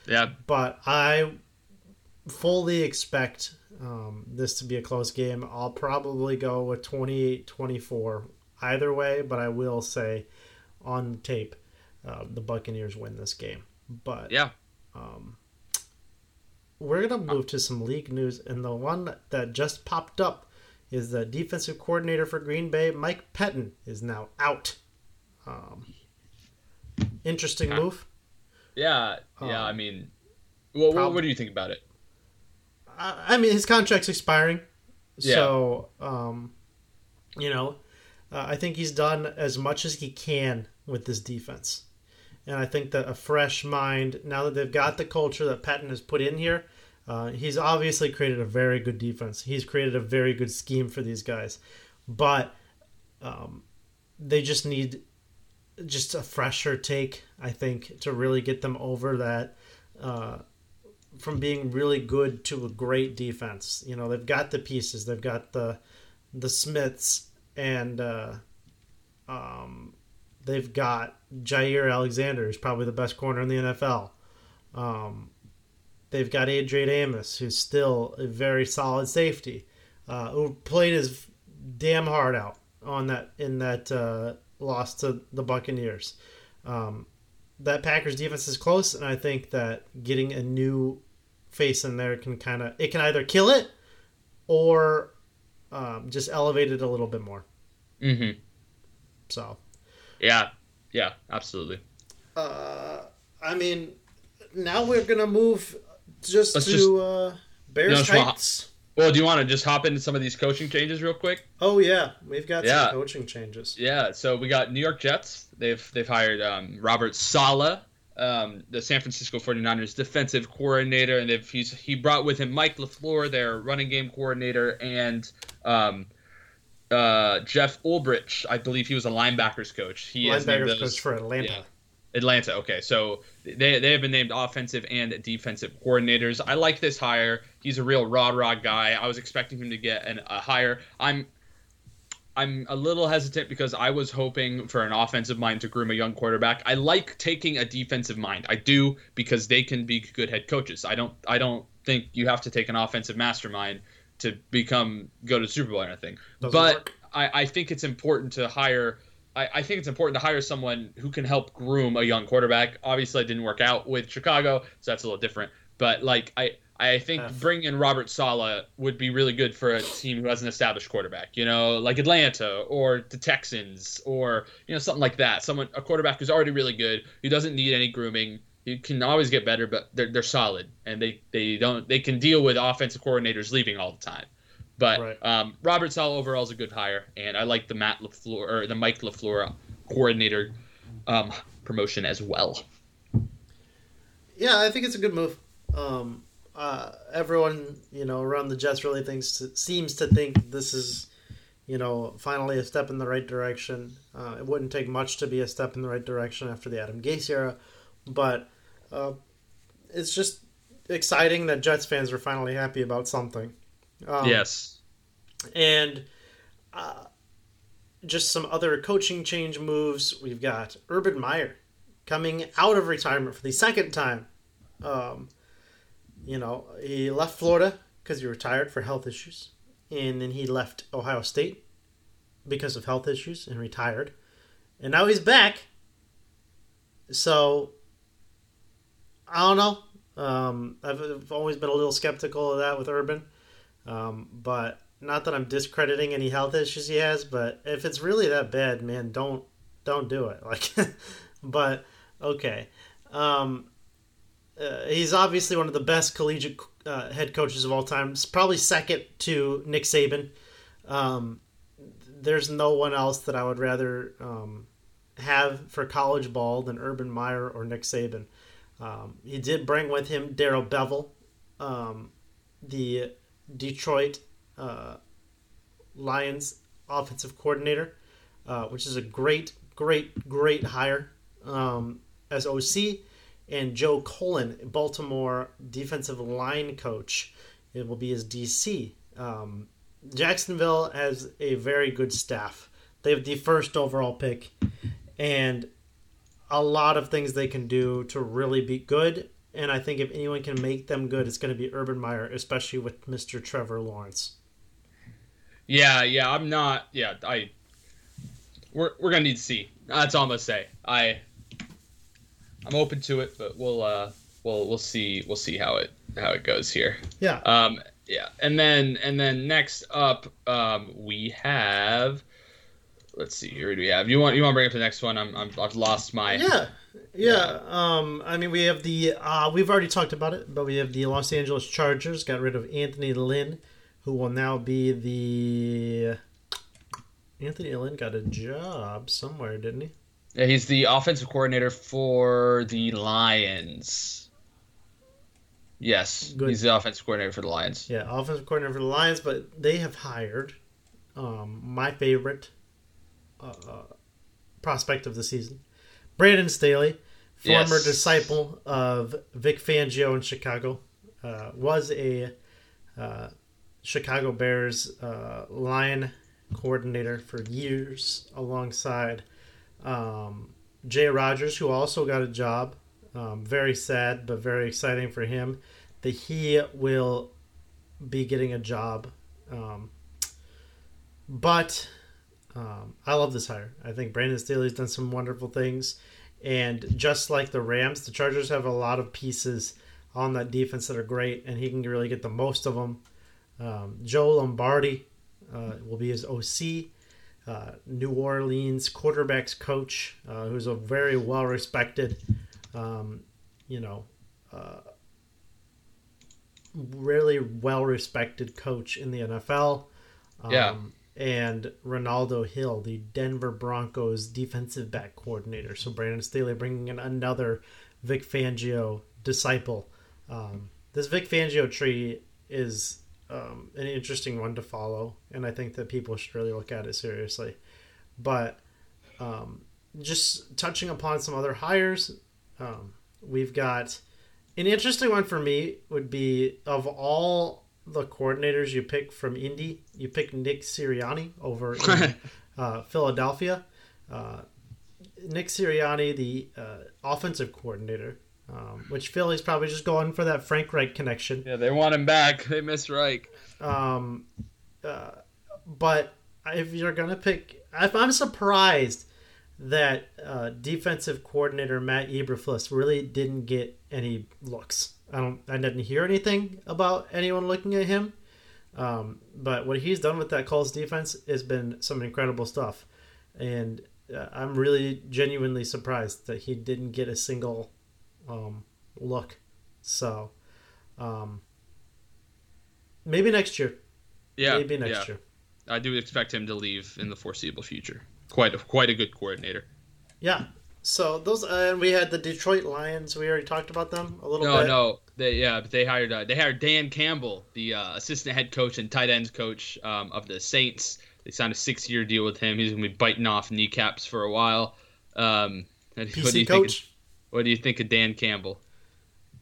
Yeah. But I fully expect um, this to be a close game. I'll probably go with 28 24 either way, but I will say on tape uh, the Buccaneers win this game. But yeah. Um, we're going to move to some league news, and the one that just popped up is the defensive coordinator for Green Bay. Mike Pettine is now out. Um, interesting move. Yeah, yeah. Um, I mean, what, prob- what, what do you think about it? I, I mean, his contract's expiring, Yeah. so um, you know, uh, I think he's done as much as he can with this defense, and I think that a fresh mind now that they've got the culture that Patton has put in here. Uh, he's obviously created a very good defense. He's created a very good scheme for these guys, but um, they just need just a fresher take. I think to really get them over that uh, from being really good to a great defense. You know, they've got the pieces. They've got the the Smiths and uh, um, they've got Jaire Alexander, who's probably the best corner in the NFL. Um, they've got Adrian Amos, who's still a very solid safety, uh, who played his damn heart out on that in that uh, loss to the Buccaneers. Um, that Packers defense is close, and I think that getting a new face in there can kind of it can either kill it or um, just elevate it a little bit more. Mm-hmm. So, Yeah, yeah, absolutely. uh, I mean, now we're gonna move just Let's to just- uh, Bears Titans. Well, do you want to just hop into some of these coaching changes real quick? Oh yeah, we've got Yeah. some coaching changes. Yeah, so we got New York Jets. They've they've hired um, Robert Saleh, um, the San Francisco 49ers defensive coordinator, and they've he's he brought with him Mike LaFleur, their running game coordinator, and um, uh, Jeff Ulbrich. I believe he was a linebackers coach. He Linebackers those- coach for Atlanta. Yeah. Atlanta. Okay, so they they have been named offensive and defensive coordinators. I like this hire. He's a real raw raw guy. I was expecting him to get an, a hire. I'm I'm a little hesitant because I was hoping for an offensive mind to groom a young quarterback. I like taking a defensive mind. I do because they can be good head coaches. I don't I don't think you have to take an offensive mastermind to become go to Super Bowl or anything. Doesn't but work. I, I think it's important to hire I, I think it's important to hire someone who can help groom a young quarterback. Obviously, it didn't work out with Chicago, so that's a little different. But like I, I think F. bringing in Robert Saleh would be really good for a team who has an established quarterback. You know, like Atlanta or the Texans or you know something like that. Someone a quarterback who's already really good, who doesn't need any grooming. You can always get better, but they're, they're solid and they, they don't they can deal with offensive coordinators leaving all the time. But Right. um, Robert Saleh overall is a good hire, and I like the Matt Lafleur or the Mike Lafleur coordinator um, promotion as well. Yeah, I think it's a good move. Um, uh, everyone, you know, around the Jets really thinks seems to think this is, you know, finally a step in the right direction. Uh, it wouldn't take much to be a step in the right direction after the Adam Gase era, but uh, it's just exciting that Jets fans are finally happy about something. Um, yes. and uh, just some other coaching change moves. We've got Urban Meyer coming out of retirement for the second time. Um, you know, he left Florida because he retired for health issues, and then he left Ohio State because of health issues and retired, and now he's back. So I don't know. Um, I've, I've always been a little skeptical of that with Urban. Um, but not that I'm discrediting any health issues he has, but if it's really that bad, man, don't don't do it. Like, but okay. Um, uh, he's obviously one of the best collegiate uh, head coaches of all time. It's probably second to Nick Saban. Um, there's no one else that I would rather um, have for college ball than Urban Meyer or Nick Saban. Um, he did bring with him Darrell Bevell, um, the Detroit uh, Lions offensive coordinator, uh, which is a great, great, great hire um, as OC, and Joe Cullen, Baltimore defensive line coach. It will be his DC. Um, Jacksonville has a very good staff. They have the first overall pick, and a lot of things they can do to really be good. And I think if anyone can make them good, it's going to be Urban Meyer, especially with Mr. Trevor Lawrence. Yeah, yeah. I'm not. Yeah, I. We're we're gonna need to see. That's all I'm gonna say. I. I'm open to it, but we'll uh we'll we'll see we'll see how it how it goes here. Yeah. Um, Yeah, and then and then next up, um, we have. Let's see. Here do we have? You want you want to bring up the next one? I'm, I'm I've lost my. Yeah, yeah. Um, I mean, we have the uh, we've already talked about it, but we have the Los Angeles Chargers got rid of Anthony Lynn, who will now be the. Anthony Lynn got a job somewhere, didn't he? Yeah, he's the offensive coordinator for the Lions. Yes, Good. he's the offensive coordinator for the Lions. Yeah, offensive coordinator for the Lions, but they have hired um, my favorite uh, prospect of the season, Brandon Staley, former Yes. disciple of Vic Fangio in Chicago, uh, was a uh, Chicago Bears uh, line coordinator for years alongside um, Jay Rodgers, who also got a job. Um, very sad, but very exciting for him that he will be getting a job. Um, but um, I love this hire. I think Brandon Staley's done some wonderful things. And just like the Rams, the Chargers have a lot of pieces on that defense that are great, and he can really get the most of them. Um, Joe Lombardi uh, will be his OC. Uh, New Orleans quarterbacks coach, uh, who's a very well respected, um, you know, uh, really well respected coach in the NFL. Um, Yeah. And Renaldo Hill, the Denver Broncos defensive back coordinator. So Brandon Staley bringing in another Vic Fangio disciple. Um, this Vic Fangio tree is um, an interesting one to follow, and I think that people should really look at it seriously. But um, just touching upon some other hires, um, we've got an interesting one for me would be of all the coordinators you pick from Indy, you pick Nick Sirianni over in uh, Philadelphia. Uh, Nick Sirianni, the uh, offensive coordinator, um, which Philly's probably just going for that Frank Reich connection. Yeah, they want him back. They miss Reich. Um, uh, but if you're gonna pick, if I'm surprised that uh, defensive coordinator Matt Eberflus really didn't get any looks. I don't. I didn't hear anything about anyone looking at him. Um, but what he's done with that Colts defense has been some incredible stuff, and uh, I'm really genuinely surprised that he didn't get a single um, look. So, um, maybe next year. Yeah, maybe next yeah. year. I do expect him to leave in the foreseeable future. Quite a quite a good coordinator. Yeah. So those, uh, and we had the Detroit Lions. We already talked about them a little No, bit. no, they yeah, but they hired uh, they hired Dan Campbell, the uh, assistant head coach and tight ends coach um, of the Saints. They signed a six year deal with him. He's gonna be biting off kneecaps for a while. Um, what do PC you coach. Think of, what do you think of Dan Campbell?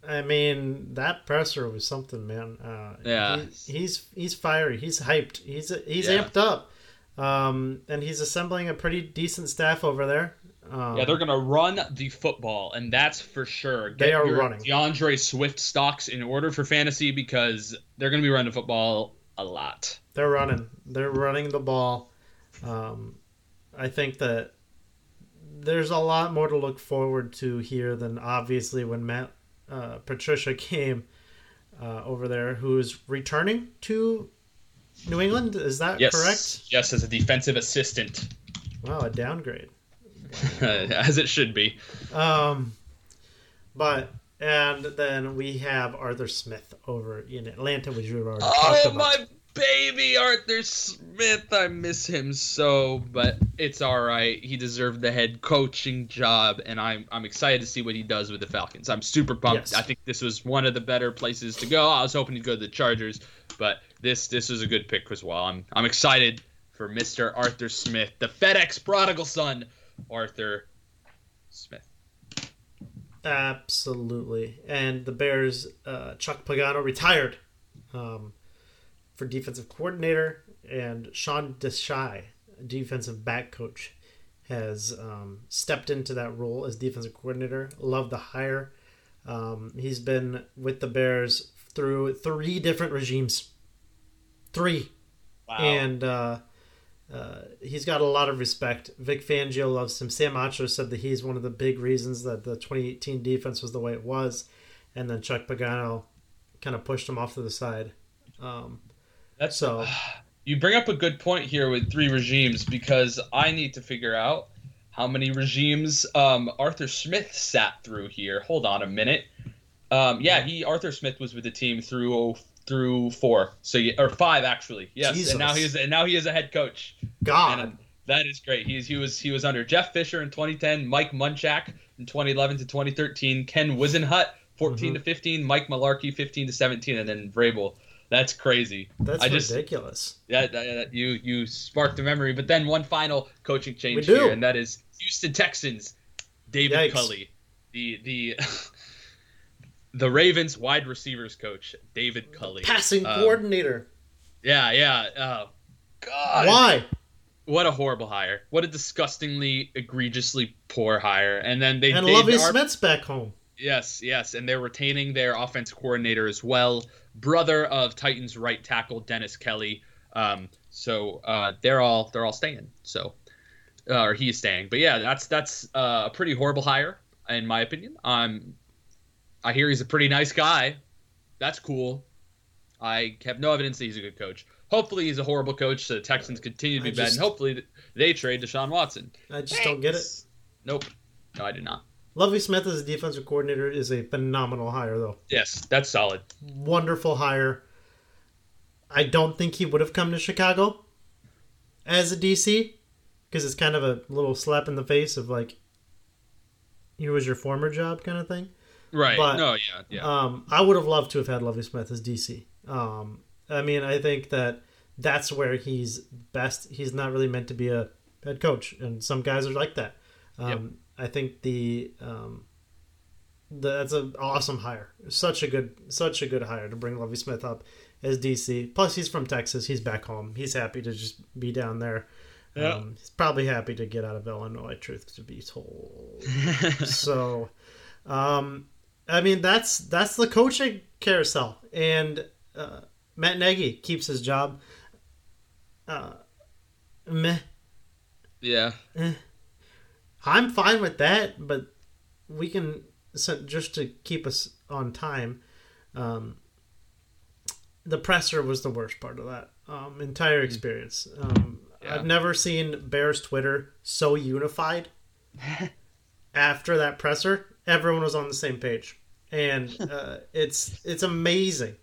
I mean, that presser was something, man. Uh, Yeah. he- he's he's fiery. He's hyped. He's he's Yeah. amped up, um, and he's assembling a pretty decent staff over there. Um, Yeah, they're gonna run the football, and that's for sure. Get They are running. D'Andre Swift stocks in order for fantasy because they're gonna be running the football a lot. they're running. They're running the ball. Um, I think that there's a lot more to look forward to here than obviously when Matt uh, Patricia came uh, over there, who's returning to New England. Is that Yes, correct? Yes, as a defensive assistant, Wow, a downgrade. as it should be. Um, but and then we have Arthur Smith over in Atlanta, which we've already talked Oh about. my baby, Arthur Smith! I miss him so, but it's all right. He deserved the head coaching job, and I'm I'm excited to see what he does with the Falcons. I'm super pumped. Yes. I think this was one of the better places to go. I was hoping to go to the Chargers, but this this was a good pick as well. I'm I'm excited for Mr. Arthur Smith, the FedEx prodigal son, Arthur Smith. Absolutely. And the Bears, uh, Chuck Pagano retired um, for defensive coordinator, and Sean Desai, defensive back coach, has um, stepped into that role as defensive coordinator. Love the hire. Um, he's been with the Bears through three different regimes. Three. Wow. and uh, uh, he's got a lot of respect. Vic Fangio loves him. Sam Acho said that he's one of the big reasons that the 2018 defense was the way it was, and then Chuck Pagano kind of pushed him off to the side. Um, That's so You bring up a good point here with three regimes because I need to figure out how many regimes um, Arthur Smith sat through here. Hold on a minute. Um, yeah, he Arthur Smith was with the team through through four, so you, or five actually. Yes, Jesus. and now he's and now he is a head coach. God, And that is great. He's he was he was under Jeff Fisher in 2010, Mike Munchak in 2011 to 2013, Ken Whisenhunt 14 Mhm. to 15, Mike Mularkey 15 to 17, and then Vrabel. That's crazy. that's I ridiculous. That- you you sparked a memory. But then one final coaching change here, and that is Houston Texans, David Yikes. Culley, the the the Ravens wide receivers coach, David Culley. Passing Um, coordinator. Yeah, yeah. Oh, God. Why? What a horrible hire. What a disgustingly, egregiously poor hire. And then they And Lovie Smith's back home. Yes, yes, and they're retaining their offense coordinator as well, brother of Titans right tackle Dennis Kelly. Um, so uh, they're all they're all staying. So, uh, or he's staying. But yeah, that's that's uh, a pretty horrible hire in my opinion. Um, I hear he's a pretty nice guy. That's cool. I have no evidence that he's a good coach. Hopefully, he's a horrible coach. So the Texans continue to be I bad, just- and hopefully they trade Deshaun Watson. I just don't get it. Nope. No, I do not. Lovie Smith as a defensive coordinator is a phenomenal hire, though. Yes, that's solid. Wonderful hire. I don't think he would have come to Chicago as a DC because it's kind of a little slap in the face of like, here was your former job kind of thing. Right. But- no, yeah, yeah. Um, I would have loved to have had Lovie Smith as DC. Um, I mean, I think that that's where he's best. He's not really meant to be a head coach, and some guys are like that. Um, I think the, um, the that's an awesome hire. Such a good, such a good hire to bring Lovie Smith up as DC. Plus, he's from Texas. He's back home. He's happy to just be down there. Yeah. Um, he's probably happy to get out of Illinois. Truth to be told so um i mean that's that's the coaching carousel. And uh, matt nagy keeps his job. Uh meh. yeah. i'm fine with that but we can so just to keep us on time um the presser was the worst part of that um entire experience. Um Yeah. i've never seen bears twitter so unified after that presser, everyone was on the same page, and uh, it's it's amazing.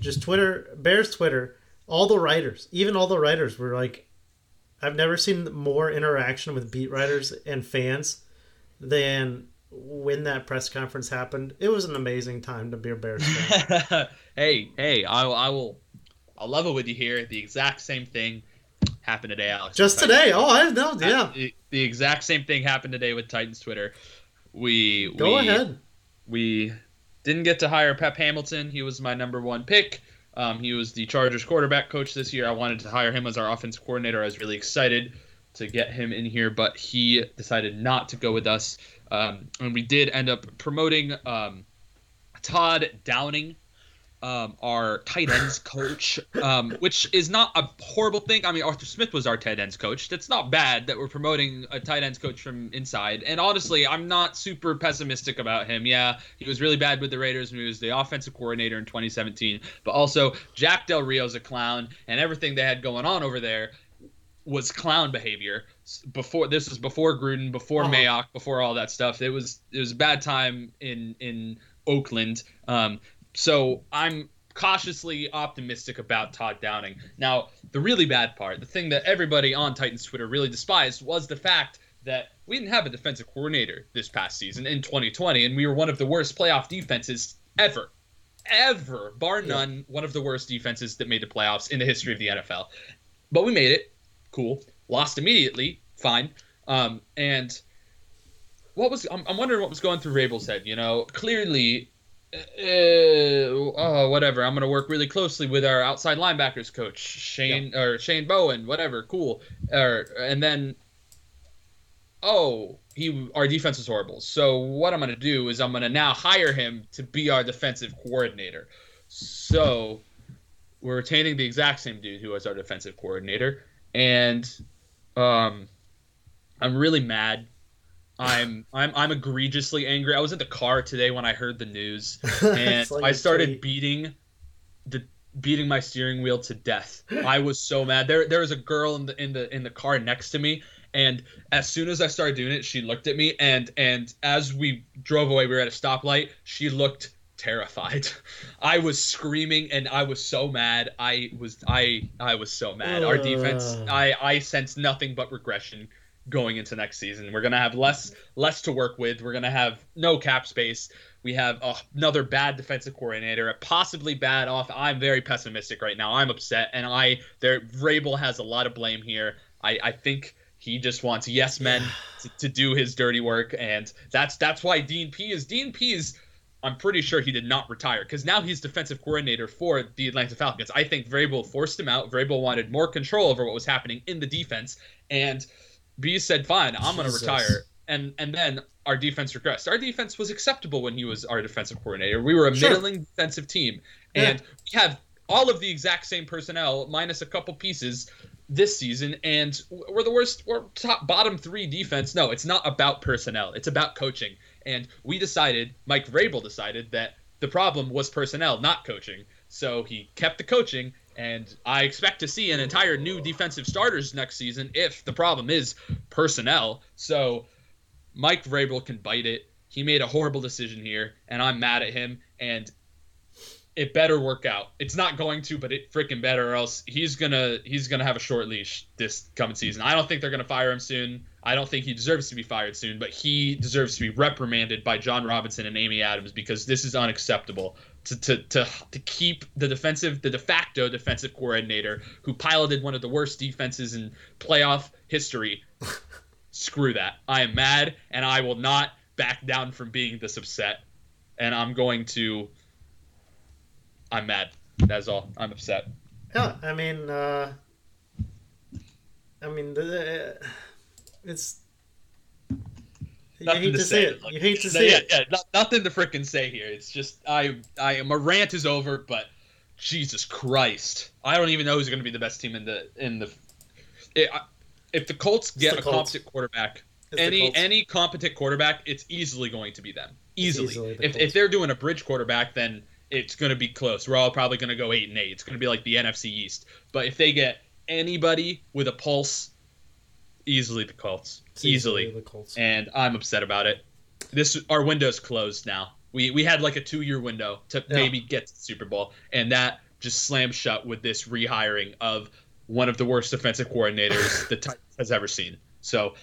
Just Twitter, Bears Twitter, all the writers, even all the writers were like, I've never seen more interaction with beat writers and fans than when that press conference happened. It was an amazing time to be a Bears fan. hey, hey, I, I will, I'll level with you here. The exact same thing happened today, Alex. Just today, oh, I know, yeah. The, the exact same thing happened today with Titans Twitter. We Go we, ahead. We didn't get to hire Pep Hamilton. He was my number one pick. Um, he was the Chargers quarterback coach this year. I wanted to hire him as our offensive coordinator. I was really excited to get him in here, but he decided not to go with us. Um, and we did end up promoting um, Todd Downing, um, our tight ends coach, um, which is not a horrible thing. I mean, Arthur Smith was our tight ends coach. That's not bad that we're promoting a tight ends coach from inside. And honestly, I'm not super pessimistic about him. Yeah, he was really bad with the Raiders when he was the offensive coordinator in 2017. But also, Jack Del Rio's a clown, and everything they had going on over there was clown behavior. Before this was before Gruden, before Uh-huh. Mayock, before all that stuff. It was it was a bad time in in Oakland. Um, so I'm cautiously optimistic about Todd Downing. Now, the really bad part, the thing that everybody on Titans Twitter really despised, was the fact that we didn't have a defensive coordinator this past season in 2020, and we were one of the worst playoff defenses ever. Ever, bar none, one of the worst defenses that made the playoffs in the history of the NFL. But we made it. Cool. Lost immediately. Fine. Um, and what was I'm, I'm wondering what was going through Vrabel's head. You know, clearly oh, whatever. I'm gonna work really closely with our outside linebackers coach Shane or Shane Bowen, whatever. Cool. Or and then, oh, he our defense is horrible. So what I'm gonna do is I'm gonna now hire him to be our defensive coordinator. So we're retaining the exact same dude who was our defensive coordinator, and um, I'm really mad. I'm I'm I'm egregiously angry. I was in the car today when I heard the news, and like I started beating the beating my steering wheel to death. I was so mad. There there was a girl in the in the in the car next to me and as soon as I started doing it, she looked at me and and as we drove away, we were at a stoplight, she looked terrified. I was screaming and I was so mad. I was I I was so mad. Our defense I I sense nothing but regression going into next season. We're going to have less less to work with. We're going to have no cap space. We have uh, another bad defensive coordinator, a possibly bad off. I'm very pessimistic right now. I'm upset, and I there Vrabel has a lot of blame here. I I think he just wants yes men to, to, do his dirty work, and that's that's why Dean Pees Dean Pees. I'm pretty sure he did not retire because now he's defensive coordinator for the Atlanta Falcons. I think Vrabel forced him out. Vrabel wanted more control over what was happening in the defense, and B said, "Fine, I'm going to retire." And and then our defense regressed. Our defense was acceptable when he was our defensive coordinator. We were a sure. middling defensive team, and yeah. we have all of the exact same personnel minus a couple pieces this season, and we're the worst, we're top bottom three defense. No, it's not about personnel; it's about coaching. And we decided, Mike Vrabel decided that the problem was personnel, not coaching. So he kept the coaching, and I expect to see an entire new defensive starters next season if the problem is personnel. So Mike Vrabel can bite it. He made a horrible decision here, and I'm mad at him. And it better work out. It's not going to, but it freaking better, or else he's gonna he's gonna have a short leash this coming season. I don't think they're gonna fire him soon. I don't think he deserves to be fired soon, but he deserves to be reprimanded by Jon Robinson and Amy Adams because this is unacceptable. To, to, to, to keep the defensive, the de facto defensive coordinator who piloted one of the worst defenses in playoff history. Screw that. I am mad, and I will not back down from being this upset. And I'm going to I'm mad. That's all. I'm upset. Yeah, I mean, uh, I mean, the, Nothing hate to, to say, it. Like, you hate to say yeah, it. Yeah, nothing to freaking say here. It's just I, I, my rant is over. But Jesus Christ, I don't even know who's going to be the best team in the in the. It, if the Colts get the a Colts. competent quarterback, it's any any competent quarterback, it's easily going to be them. Easily. easily the if if they're doing a bridge quarterback, then it's going to be close. We're all probably going to go eight and eight. It's going to be like the NFC East. But if they get anybody with a pulse, easily the Colts, easily. easily the Colts. And I'm upset about it. This our window's closed now. We we had like a two year window to yeah. maybe get to the Super Bowl, and that just slammed shut with this rehiring of one of the worst defensive coordinators the Titans has ever seen. So,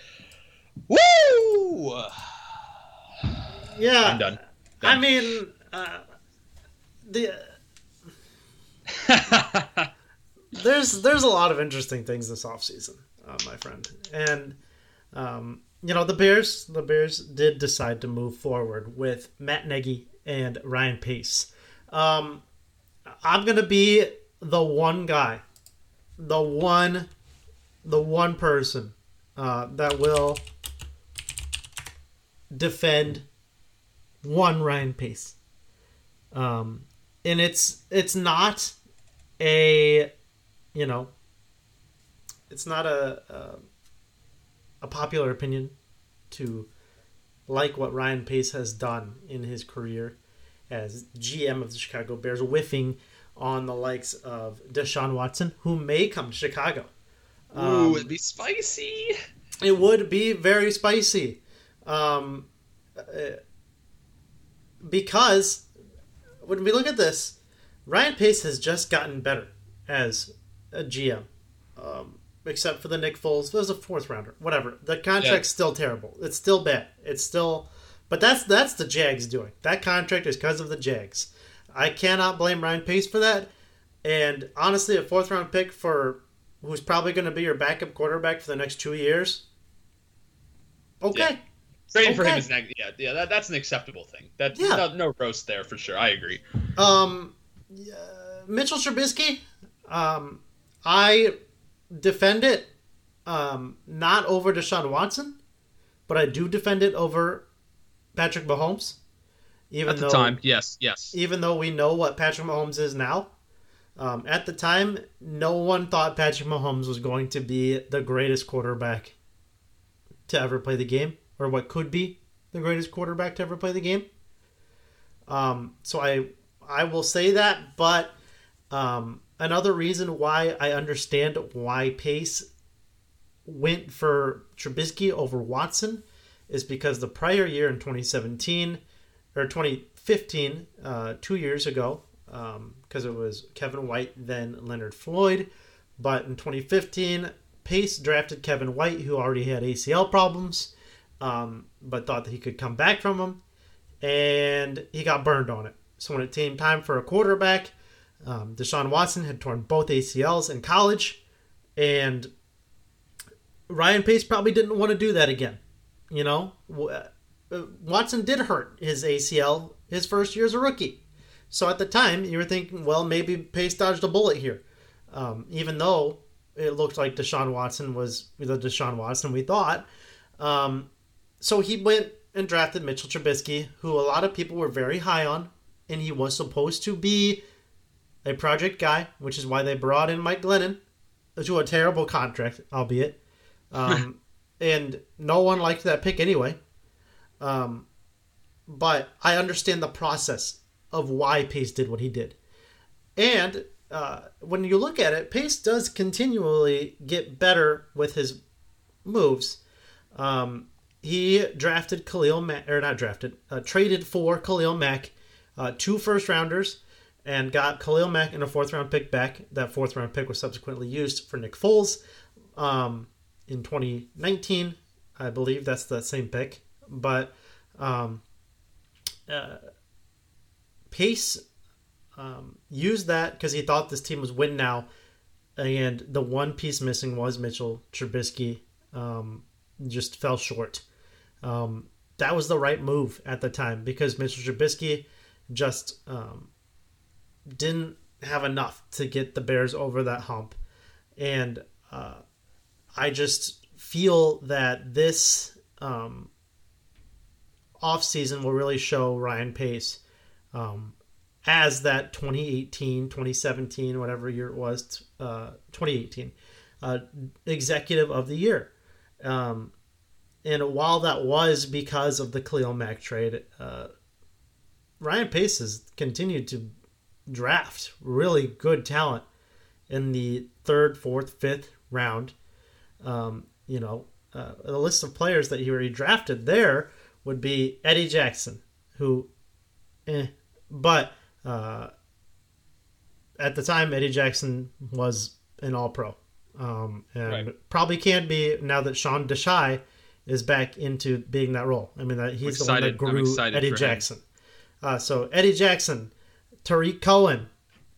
woo! Yeah, I'm done. done. I mean. Uh the there's there's a lot of interesting things this offseason, uh, my friend, and um, you know the Bears the Bears did decide to move forward with Matt Nagy and Ryan Pace. Um, I'm gonna be the one guy, the one, the one person uh, that will defend one Ryan Pace. Um, and it's it's not a you know it's not a, a, a popular opinion to like what Ryan Pace has done in his career as GM of the Chicago Bears, whiffing on the likes of Deshaun Watson, who may come to Chicago. Ooh, um, it'd be spicy. It would be very spicy, um, uh, because when we look at this, Ryan Pace has just gotten better as a GM. Um, except for the Nick Foles, there's a fourth rounder. Whatever. The contract's yeah. still terrible. It's still bad. It's still, but that's that's the Jags doing. That contract is because of the Jags. I cannot blame Ryan Pace for that. And honestly, a fourth round pick for who's probably going to be your backup quarterback for the next two years. Okay. Yeah. Trading okay. for him is neg- yeah yeah that, that's an acceptable thing. That's yeah. no, no roast there for sure. I agree. Um, uh, Mitchell Trubisky, um, I defend it um, not over Deshaun Watson, but I do defend it over Patrick Mahomes. Even at the though, time, yes, yes. Even though we know what Patrick Mahomes is now, um, at the time, no one thought Patrick Mahomes was going to be the greatest quarterback to ever play the game or what could be the greatest quarterback to ever play the game. Um, so I I will say that, but Um, another reason why I understand why Pace went for Trubisky over Watson is because the prior year in 2017 or 2015, uh, two years ago, because um, it was Kevin White, then Leonard Floyd. But in 2015, Pace drafted Kevin White, who already had ACL problems, um, but thought that he could come back from them, and he got burned on it. So when it came time for a quarterback, um, Deshaun Watson had torn both ACLs in college, and Ryan Pace probably didn't want to do that again. You know, uh, Watson did hurt his ACL his first year as a rookie. So at the time, you were thinking, well, maybe Pace dodged a bullet here. Um, even though it looked like Deshaun Watson was the Deshaun Watson we thought. Um, so he went and drafted Mitchell Trubisky, who a lot of people were very high on, and he was supposed to be a project guy, which is why they brought in Mike Glennon to a terrible contract, albeit. Um, and no one liked that pick anyway. Um, but I understand the process of why Pace did what he did. And uh, when you look at it, Pace does continually get better with his moves. Um, he drafted Khalil Mack, or not drafted, uh, traded for Khalil Mack, uh, two first rounders, and got Khalil Mack and a fourth round pick back. That fourth round pick was subsequently used for Nick Foles um, in 2019. I believe that's the same pick. But um, uh, Pace um, used that because he thought this team was win now, and the one piece missing was Mitchell Trubisky. Um, just fell short. Um, that was the right move at the time because Mitchell Trubisky just um, didn't have enough to get the Bears over that hump, and uh, I just feel that this um, offseason will really show Ryan Pace um, as that 2018, 2017, whatever year it was, uh, 2018, uh, executive of the year. Um, and while that was because of the Khalil Mack trade, uh, Ryan Pace has continued to draft really good talent in the third, fourth, fifth round. Um, you know, uh, the list of players that he already drafted there would be Eddie Jackson, who, eh, but uh, at the time, Eddie Jackson was an All Pro, um, and right. probably can't be now that Sean Desai is back into being that role. I mean, that he's the one that grew Eddie Jackson. Uh, so Eddie Jackson, Tarik Cohen,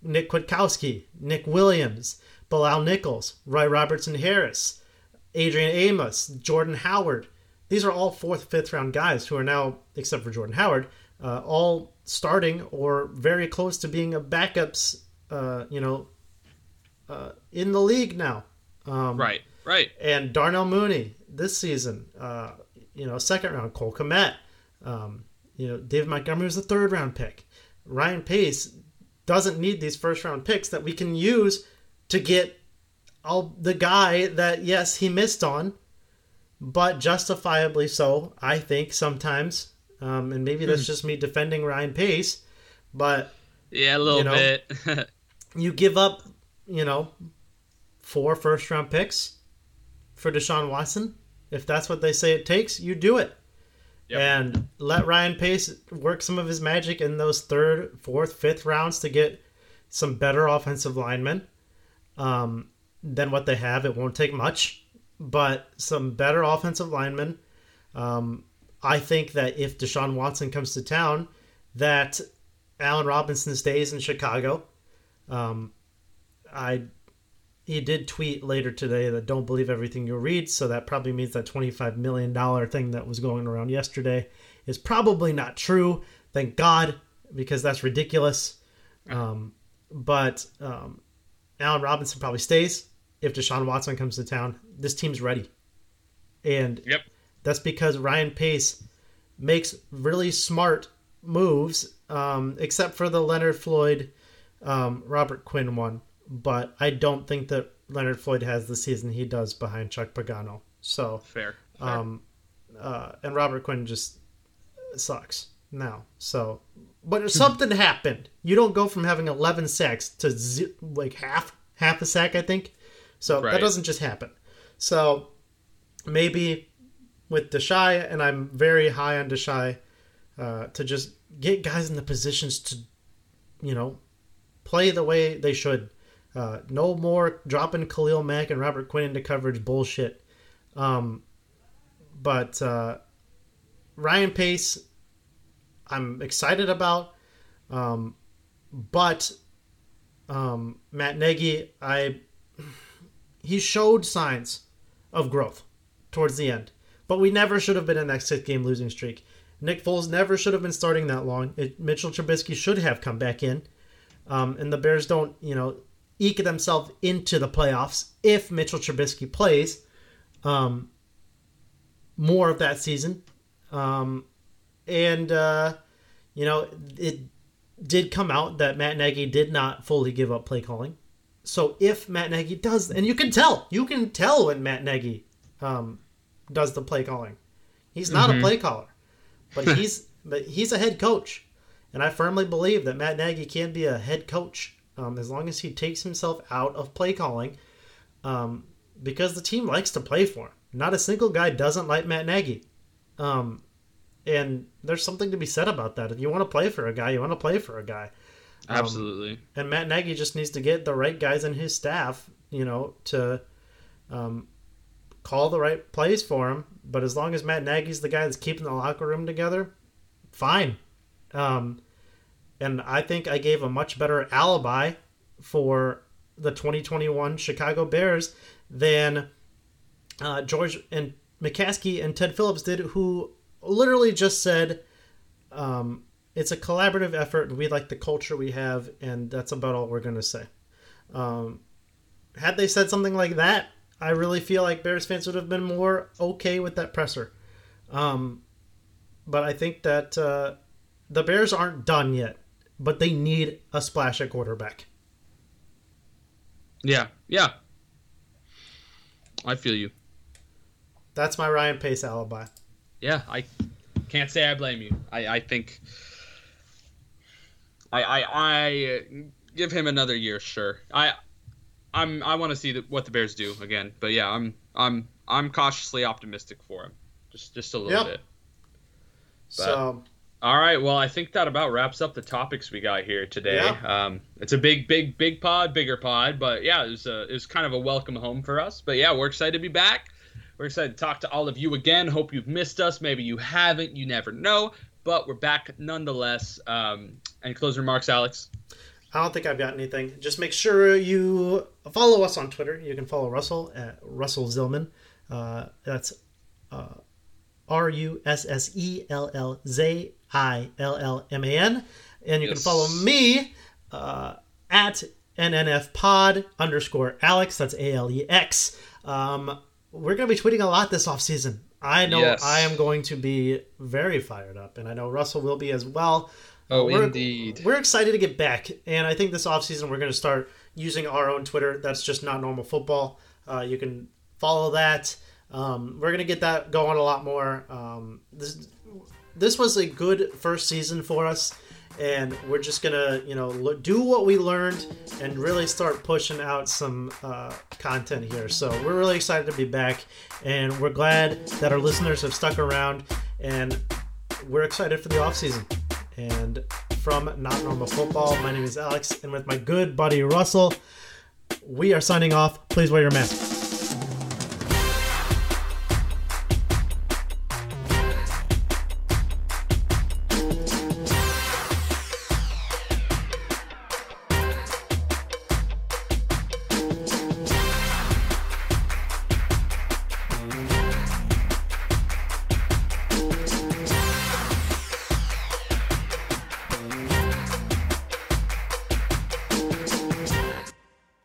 Nick Kwiatkowski, Nick Williams, Bilal Nichols, Roy Robertson Harris, Adrian Amos, Jordan Howard. These are all fourth, fifth round guys who are now, except for Jordan Howard, uh, all starting or very close to being a backups. Uh, you know, uh, in the league now. Um, right, right. And Darnell Mooney this season. Uh, you know, second round Cole Kmet. Um, you know, David Montgomery was the third round pick. Ryan Pace doesn't need these first round picks that we can use to get all the guy that yes he missed on, but justifiably so. I think sometimes um, and maybe that's hmm. just me defending Ryan Pace, but yeah, a little you know, bit. you give up, you know, four first round picks for Deshaun Watson. If that's what they say it takes, you do it. Yep. And let Ryan Pace work some of his magic in those third, fourth, fifth rounds to get some better offensive linemen um, than what they have. It won't take much, but some better offensive linemen. Um, I think that if Deshaun Watson comes to town, that Allen Robinson stays in Chicago. Um, I he did tweet later today that don't believe everything you read, so that probably means that twenty-five million dollar thing that was going around yesterday is probably not true. Thank God, because that's ridiculous. Um, but um, Allen Robinson probably stays if Deshaun Watson comes to town. This team's ready, and yep. That's because Ryan Pace makes really smart moves, um, except for the Leonard Floyd, um, Robert Quinn one. But I don't think that Leonard Floyd has the season he does behind Chuck Pagano. So fair. fair. Um, uh, and Robert Quinn just sucks. now. So, but something happened. You don't go from having 11 sacks to z- like half half a sack, I think. So Right. that doesn't just happen. So maybe with Desai, and I'm very high on Desai, uh, to just get guys in the positions to, you know, play the way they should. Uh, no more dropping Khalil Mack and Robert Quinn into coverage bullshit. Um, but uh, Ryan Pace, I'm excited about. Um, but um, Matt Nagy, I he showed signs of growth towards the end, but we never should have been in that six game losing streak. Nick Foles never should have been starting that long. It, Mitchell Trubisky should have come back in, um, and the Bears don't, you know, eke themselves into the playoffs if Mitchell Trubisky plays um, more of that season. Um, and uh, you know, it did come out that Matt Nagy did not fully give up play calling. So if Matt Nagy does, and you can tell, you can tell when Matt Nagy um, does the play calling. He's not a play caller, but he's but he's a head coach, and I firmly believe that Matt Nagy can be a head coach um, as long as he takes himself out of play calling, um, because the team likes to play for him. Not a single guy doesn't like Matt Nagy, um, and there's something to be said about that. If you want to play for a guy, you want to play for a guy. Um, Absolutely. And Matt Nagy just needs to get the right guys in his staff, you know, to um, call the right plays for him. But as long as Matt Nagy's the guy that's keeping the locker room together, fine. Um, and I think I gave a much better alibi for the 2021 Chicago Bears than uh, George and McCaskey and Ted Phillips did, who literally just said, um, "It's a collaborative effort. and We like the culture we have, and that's about all we're going to say." Um, had they said something like that, I really feel like Bears fans would have been more okay with that presser. Um, but I think that uh, the Bears aren't done yet, but they need a splash at quarterback. Yeah. Yeah. I feel you. That's my Ryan Pace alibi. Yeah, I can't say I blame you. I, I think I, I I give him another year, sure. I I'm I want to see the, what the Bears do again, but yeah, I'm I'm I'm cautiously optimistic for him, just just a little Yep. bit. So All right, well, I think that about wraps up the topics we got here today. Yeah. Um, it's a big, big, big pod, bigger pod, but yeah, it was a, it was kind of a welcome home for us. But yeah, we're excited to be back. We're excited to talk to all of you again. Hope you've missed us. Maybe you haven't. You never know. But we're back nonetheless. Um, any closing remarks, Alex? I don't think I've got anything. Just make sure you follow us on Twitter. You can follow Russell at Russell Zillman. Uh, that's uh, R U S S E L L Z I L L M A N. And you can follow me uh, at NNF Pod underscore Alex. That's A L E X. Um, we're going to be tweeting a lot this offseason. I know Yes. I am going to be very fired up, and I know Russell will be as well. Oh, We're- indeed. We're excited to get back, and I think this offseason we're going to start using our own Twitter. That's just not normal football. Uh, you can follow that. Um, we're going to get that going a lot more. Um, this this was a good first season for us, and we're just gonna you know do what we learned and really start pushing out some uh, content here. So we're really excited to be back, and we're glad that our listeners have stuck around, and we're excited for the off season. And from Not Normal Football, my name is Alex, and with my good buddy Russell, we are signing off. Please wear your mask.